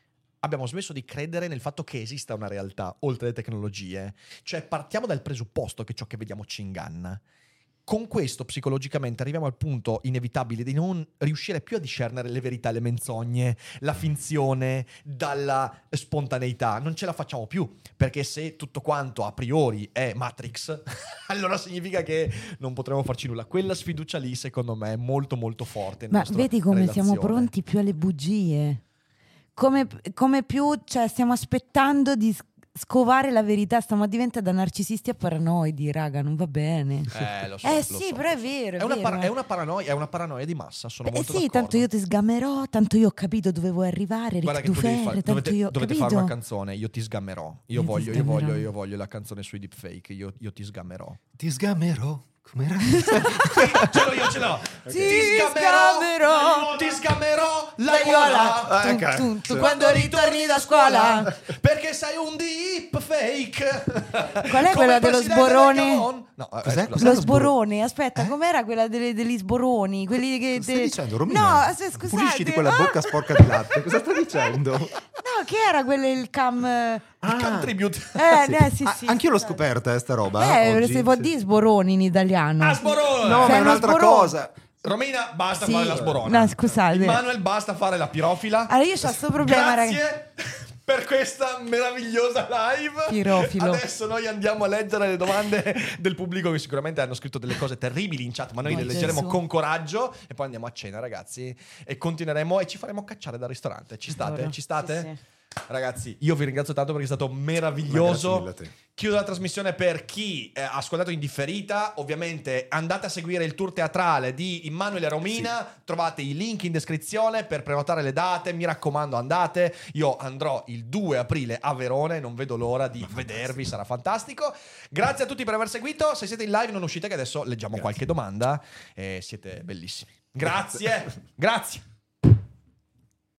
[SPEAKER 1] abbiamo smesso di credere nel fatto che esista una realtà oltre le tecnologie. Cioè partiamo dal presupposto che ciò che vediamo ci inganna. Con questo psicologicamente arriviamo al punto inevitabile di non riuscire più a discernere le verità le menzogne, la finzione dalla spontaneità. Non ce la facciamo più, perché se tutto quanto a priori è Matrix, allora significa che non potremo farci nulla. Quella sfiducia lì, secondo me, è molto molto forte.
[SPEAKER 3] Ma vedi come siamo
[SPEAKER 1] relazione.
[SPEAKER 3] pronti più alle bugie. Come, come più, cioè, stiamo aspettando di scovare la verità. Stiamo diventando da narcisisti a paranoidi, raga, non va bene.
[SPEAKER 1] Eh, lo so,
[SPEAKER 3] Eh
[SPEAKER 1] lo
[SPEAKER 3] sì,
[SPEAKER 1] so.
[SPEAKER 3] però è vero. È,
[SPEAKER 1] È una,
[SPEAKER 3] vero.
[SPEAKER 1] par- è una paranoia, è una paranoia di massa, sono
[SPEAKER 3] Eh
[SPEAKER 1] molto
[SPEAKER 3] sì,
[SPEAKER 1] d'accordo.
[SPEAKER 3] tanto io ti sgammerò, tanto io ho capito dove vuoi arrivare,
[SPEAKER 1] Guarda
[SPEAKER 3] Rick
[SPEAKER 1] che
[SPEAKER 3] Dufer,
[SPEAKER 1] fare,
[SPEAKER 3] tanto
[SPEAKER 1] dovete,
[SPEAKER 3] io
[SPEAKER 1] dovete
[SPEAKER 3] capito?
[SPEAKER 1] fare una canzone, io ti sgammerò. Io,
[SPEAKER 3] Io ti
[SPEAKER 1] voglio, io, voglio, io voglio la canzone sui deepfake, io, io ti sgammerò.
[SPEAKER 2] Ti sgamerò. Com'era?
[SPEAKER 1] ce l'ho io, ce l'ho.
[SPEAKER 3] Ti sgammerò.
[SPEAKER 1] ti sgammerò la
[SPEAKER 3] Viola.
[SPEAKER 2] Ah,
[SPEAKER 3] Tu,
[SPEAKER 2] ok.
[SPEAKER 3] tu, quando ritorni da scuola.
[SPEAKER 1] Perché sei un deepfake.
[SPEAKER 3] Qual è quella dello sborone?
[SPEAKER 1] No, eh,
[SPEAKER 2] Cos'è?
[SPEAKER 1] lo
[SPEAKER 3] Lo sborone, aspetta,
[SPEAKER 2] Eh?
[SPEAKER 3] com'era quella delle- degli sboroni? Quelli che
[SPEAKER 2] stai
[SPEAKER 3] de-
[SPEAKER 2] dicendo, Romina?
[SPEAKER 3] No, aspetta, scusate.
[SPEAKER 2] Pulisciti quella
[SPEAKER 3] Ah,
[SPEAKER 2] bocca sporca di latte. Cosa stai dicendo?
[SPEAKER 3] No, che era quello il cam
[SPEAKER 1] Il contribute.
[SPEAKER 3] Eh, sì,
[SPEAKER 2] Ah,
[SPEAKER 3] sì.
[SPEAKER 2] Anch'io l'ho scoperta, eh, sta roba.
[SPEAKER 3] Eh,
[SPEAKER 2] oggi.
[SPEAKER 3] può
[SPEAKER 2] Sì.
[SPEAKER 3] dire sboroni in italiano.
[SPEAKER 1] Ah, sborone!
[SPEAKER 2] No,
[SPEAKER 3] Sei
[SPEAKER 2] ma è un'altra
[SPEAKER 3] sborone.
[SPEAKER 2] cosa.
[SPEAKER 1] Romina, basta
[SPEAKER 3] Sì.
[SPEAKER 1] fare la sborona.
[SPEAKER 3] No, scusate.
[SPEAKER 1] Manuel, basta fare la pirofila.
[SPEAKER 3] Allora, io ho sto problema,
[SPEAKER 1] Grazie per questa meravigliosa live.
[SPEAKER 3] Pirofilo.
[SPEAKER 1] Adesso noi andiamo a leggere le domande del pubblico che sicuramente hanno scritto delle cose terribili in chat, ma noi
[SPEAKER 3] Oh,
[SPEAKER 1] le leggeremo
[SPEAKER 3] Gesù.
[SPEAKER 1] con coraggio e poi andiamo a cena, ragazzi, e continueremo e ci faremo cacciare dal ristorante. Ci state?
[SPEAKER 3] Adoro.
[SPEAKER 1] Ci state?
[SPEAKER 3] Sì, sì.
[SPEAKER 1] Ragazzi, io vi ringrazio tanto perché è stato
[SPEAKER 2] grazie
[SPEAKER 1] meraviglioso. Chiudo la trasmissione per chi eh, ha ascoltato in differita. Ovviamente andate a seguire il tour teatrale di Immanuele Romina. Trovate i link in descrizione per prenotare le date. Mi raccomando, andate. Io andrò il 2 aprile a Verone. Non vedo l'ora di vedervi, sarà fantastico. Grazie a tutti per aver seguito. Se siete in live, non uscite, che adesso leggiamo qualche domanda. E siete bellissimi. Grazie. Grazie.